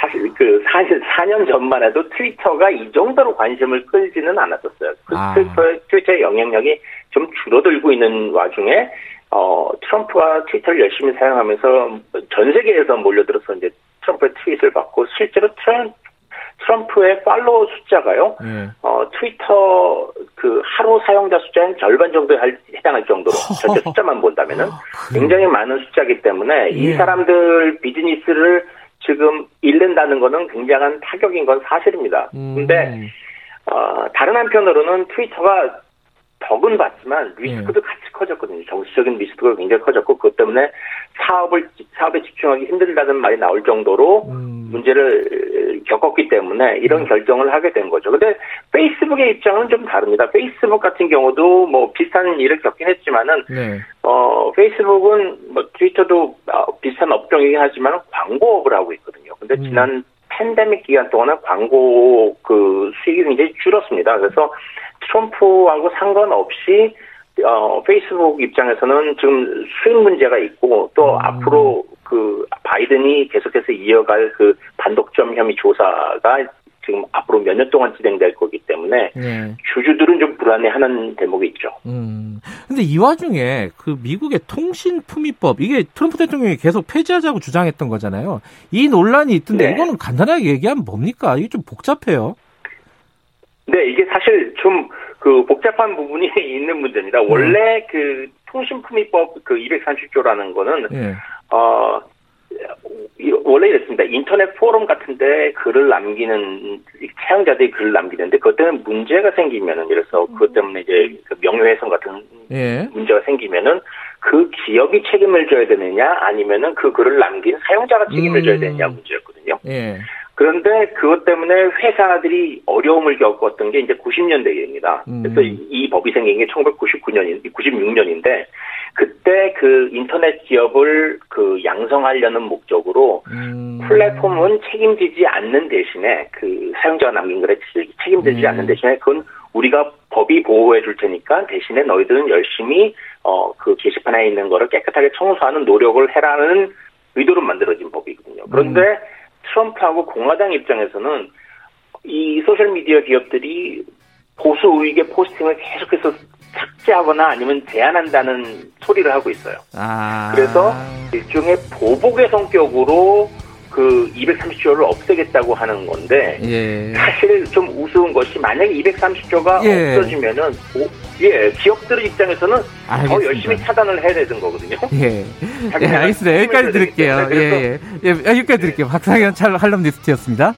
사실 그 사실 4년 전만 해도 트위터가 이 정도로 관심을 끌지는 않았었어요. 그 아. 트위터, 트위터의 영향력이 좀 줄어들고 있는 와중에 어, 트럼프가 트위터를 열심히 사용하면서 전 세계에서 몰려들어서 이제 트럼프의 트윗을 받고 실제로 트럼, 트럼프의 팔로워 숫자가요. 네. 어, 트위터 그 하루 사용자 숫자의 절반 정도에 해당할 정도로 전체 숫자만 본다면은 아, 굉장히 많은 숫자이기 때문에 예. 이 사람들 비즈니스를 지금 잃는다는 거는 굉장한 타격인 건 사실입니다. 음. 근데 어, 다른 한편으로는 트위터가 덕은 받지만 리스크도 예. 같이 커졌거든요. 정치적인 리스크가 굉장히 커졌고 그것 때문에 사업을 사업에 집중하기 힘들다는 말이 나올 정도로 음. 문제를 겪었기 때문에 이런 음. 결정을 하게 된 거죠. 근데 페이스북의 입장은 좀 다릅니다. 페이스북 같은 경우도 뭐 비슷한 일을 겪긴 했지만은 네. 어 페이스북은 뭐 트위터도 어, 비슷한 업종이긴 하지만 광고업을 하고 있거든요. 근데 음. 지난 팬데믹 기간 동안은 광고 그 수익이 굉장히 줄었습니다. 그래서 트럼프하고 상관없이 어, 페이스북 입장에서는 지금 수익 문제가 있고 또 음. 앞으로 그 바이든이 계속해서 이어갈 그 반독점 혐의 조사가 지금 앞으로 몇 년 동안 진행될 거기 때문에 네. 주주들은 좀 불안해하는 대목이 있죠. 음. 근데 이 와중에 그 미국의 통신품위법 이게 트럼프 대통령이 계속 폐지하자고 주장했던 거잖아요. 이 논란이 있던데 네. 이거는 간단하게 얘기하면 뭡니까? 이게 좀 복잡해요. 네, 이게 사실 좀 그 복잡한 부분이 있는 문제입니다. 원래 음. 그 통신품위법 그 230조라는 거는 네. 어 원래 이랬습니다. 인터넷 포럼 같은데 글을 남기는 사용자들이 글을 남기는데 그것 때문에 문제가 생기면은 그래서 그것 때문에 이제 그 명예훼손 같은 예. 문제가 생기면은 그 기업이 책임을 져야 되느냐 아니면은 그 글을 남긴 사용자가 책임을 음. 져야 되느냐 문제였거든요. 예. 그런데 그것 때문에 회사들이 어려움을 겪었던 게 이제 90년대입니다. 음. 그래서 이, 이 법이 생긴 게 1999년인 96년인데 그때 그 인터넷 기업을 그 양성하려는 목적으로 음. 플랫폼은 책임지지 않는 대신에 그 사용자가 남긴 글에 책임지지 음. 않는 대신에 그건 우리가 법이 보호해 줄 테니까 대신에 너희들은 열심히 어 그 게시판에 있는 거를 깨끗하게 청소하는 노력을 해라는 의도로 만들어진 법이거든요. 그런데 음. 트럼프하고 공화당 입장에서는 이 소셜미디어 기업들이 보수 우익의 포스팅을 계속해서 삭제하거나 아니면 제한한다는 소리를 하고 있어요. 아. 그래서 일종의 보복의 성격으로 그 230조를 없애겠다고 하는 건데 예. 사실 좀 우스운 것이 만약에 230조가 예. 없어지면은 오, 예 기업들 입장에서는 알겠습니다. 더 열심히 차단을 해야 되는 거거든요. 예, 예 알겠습니다. 여기까지 드릴게요. 예, 예, 예, 여기까지 드릴게요. 박상현 찰 할럼 리스트였습니다.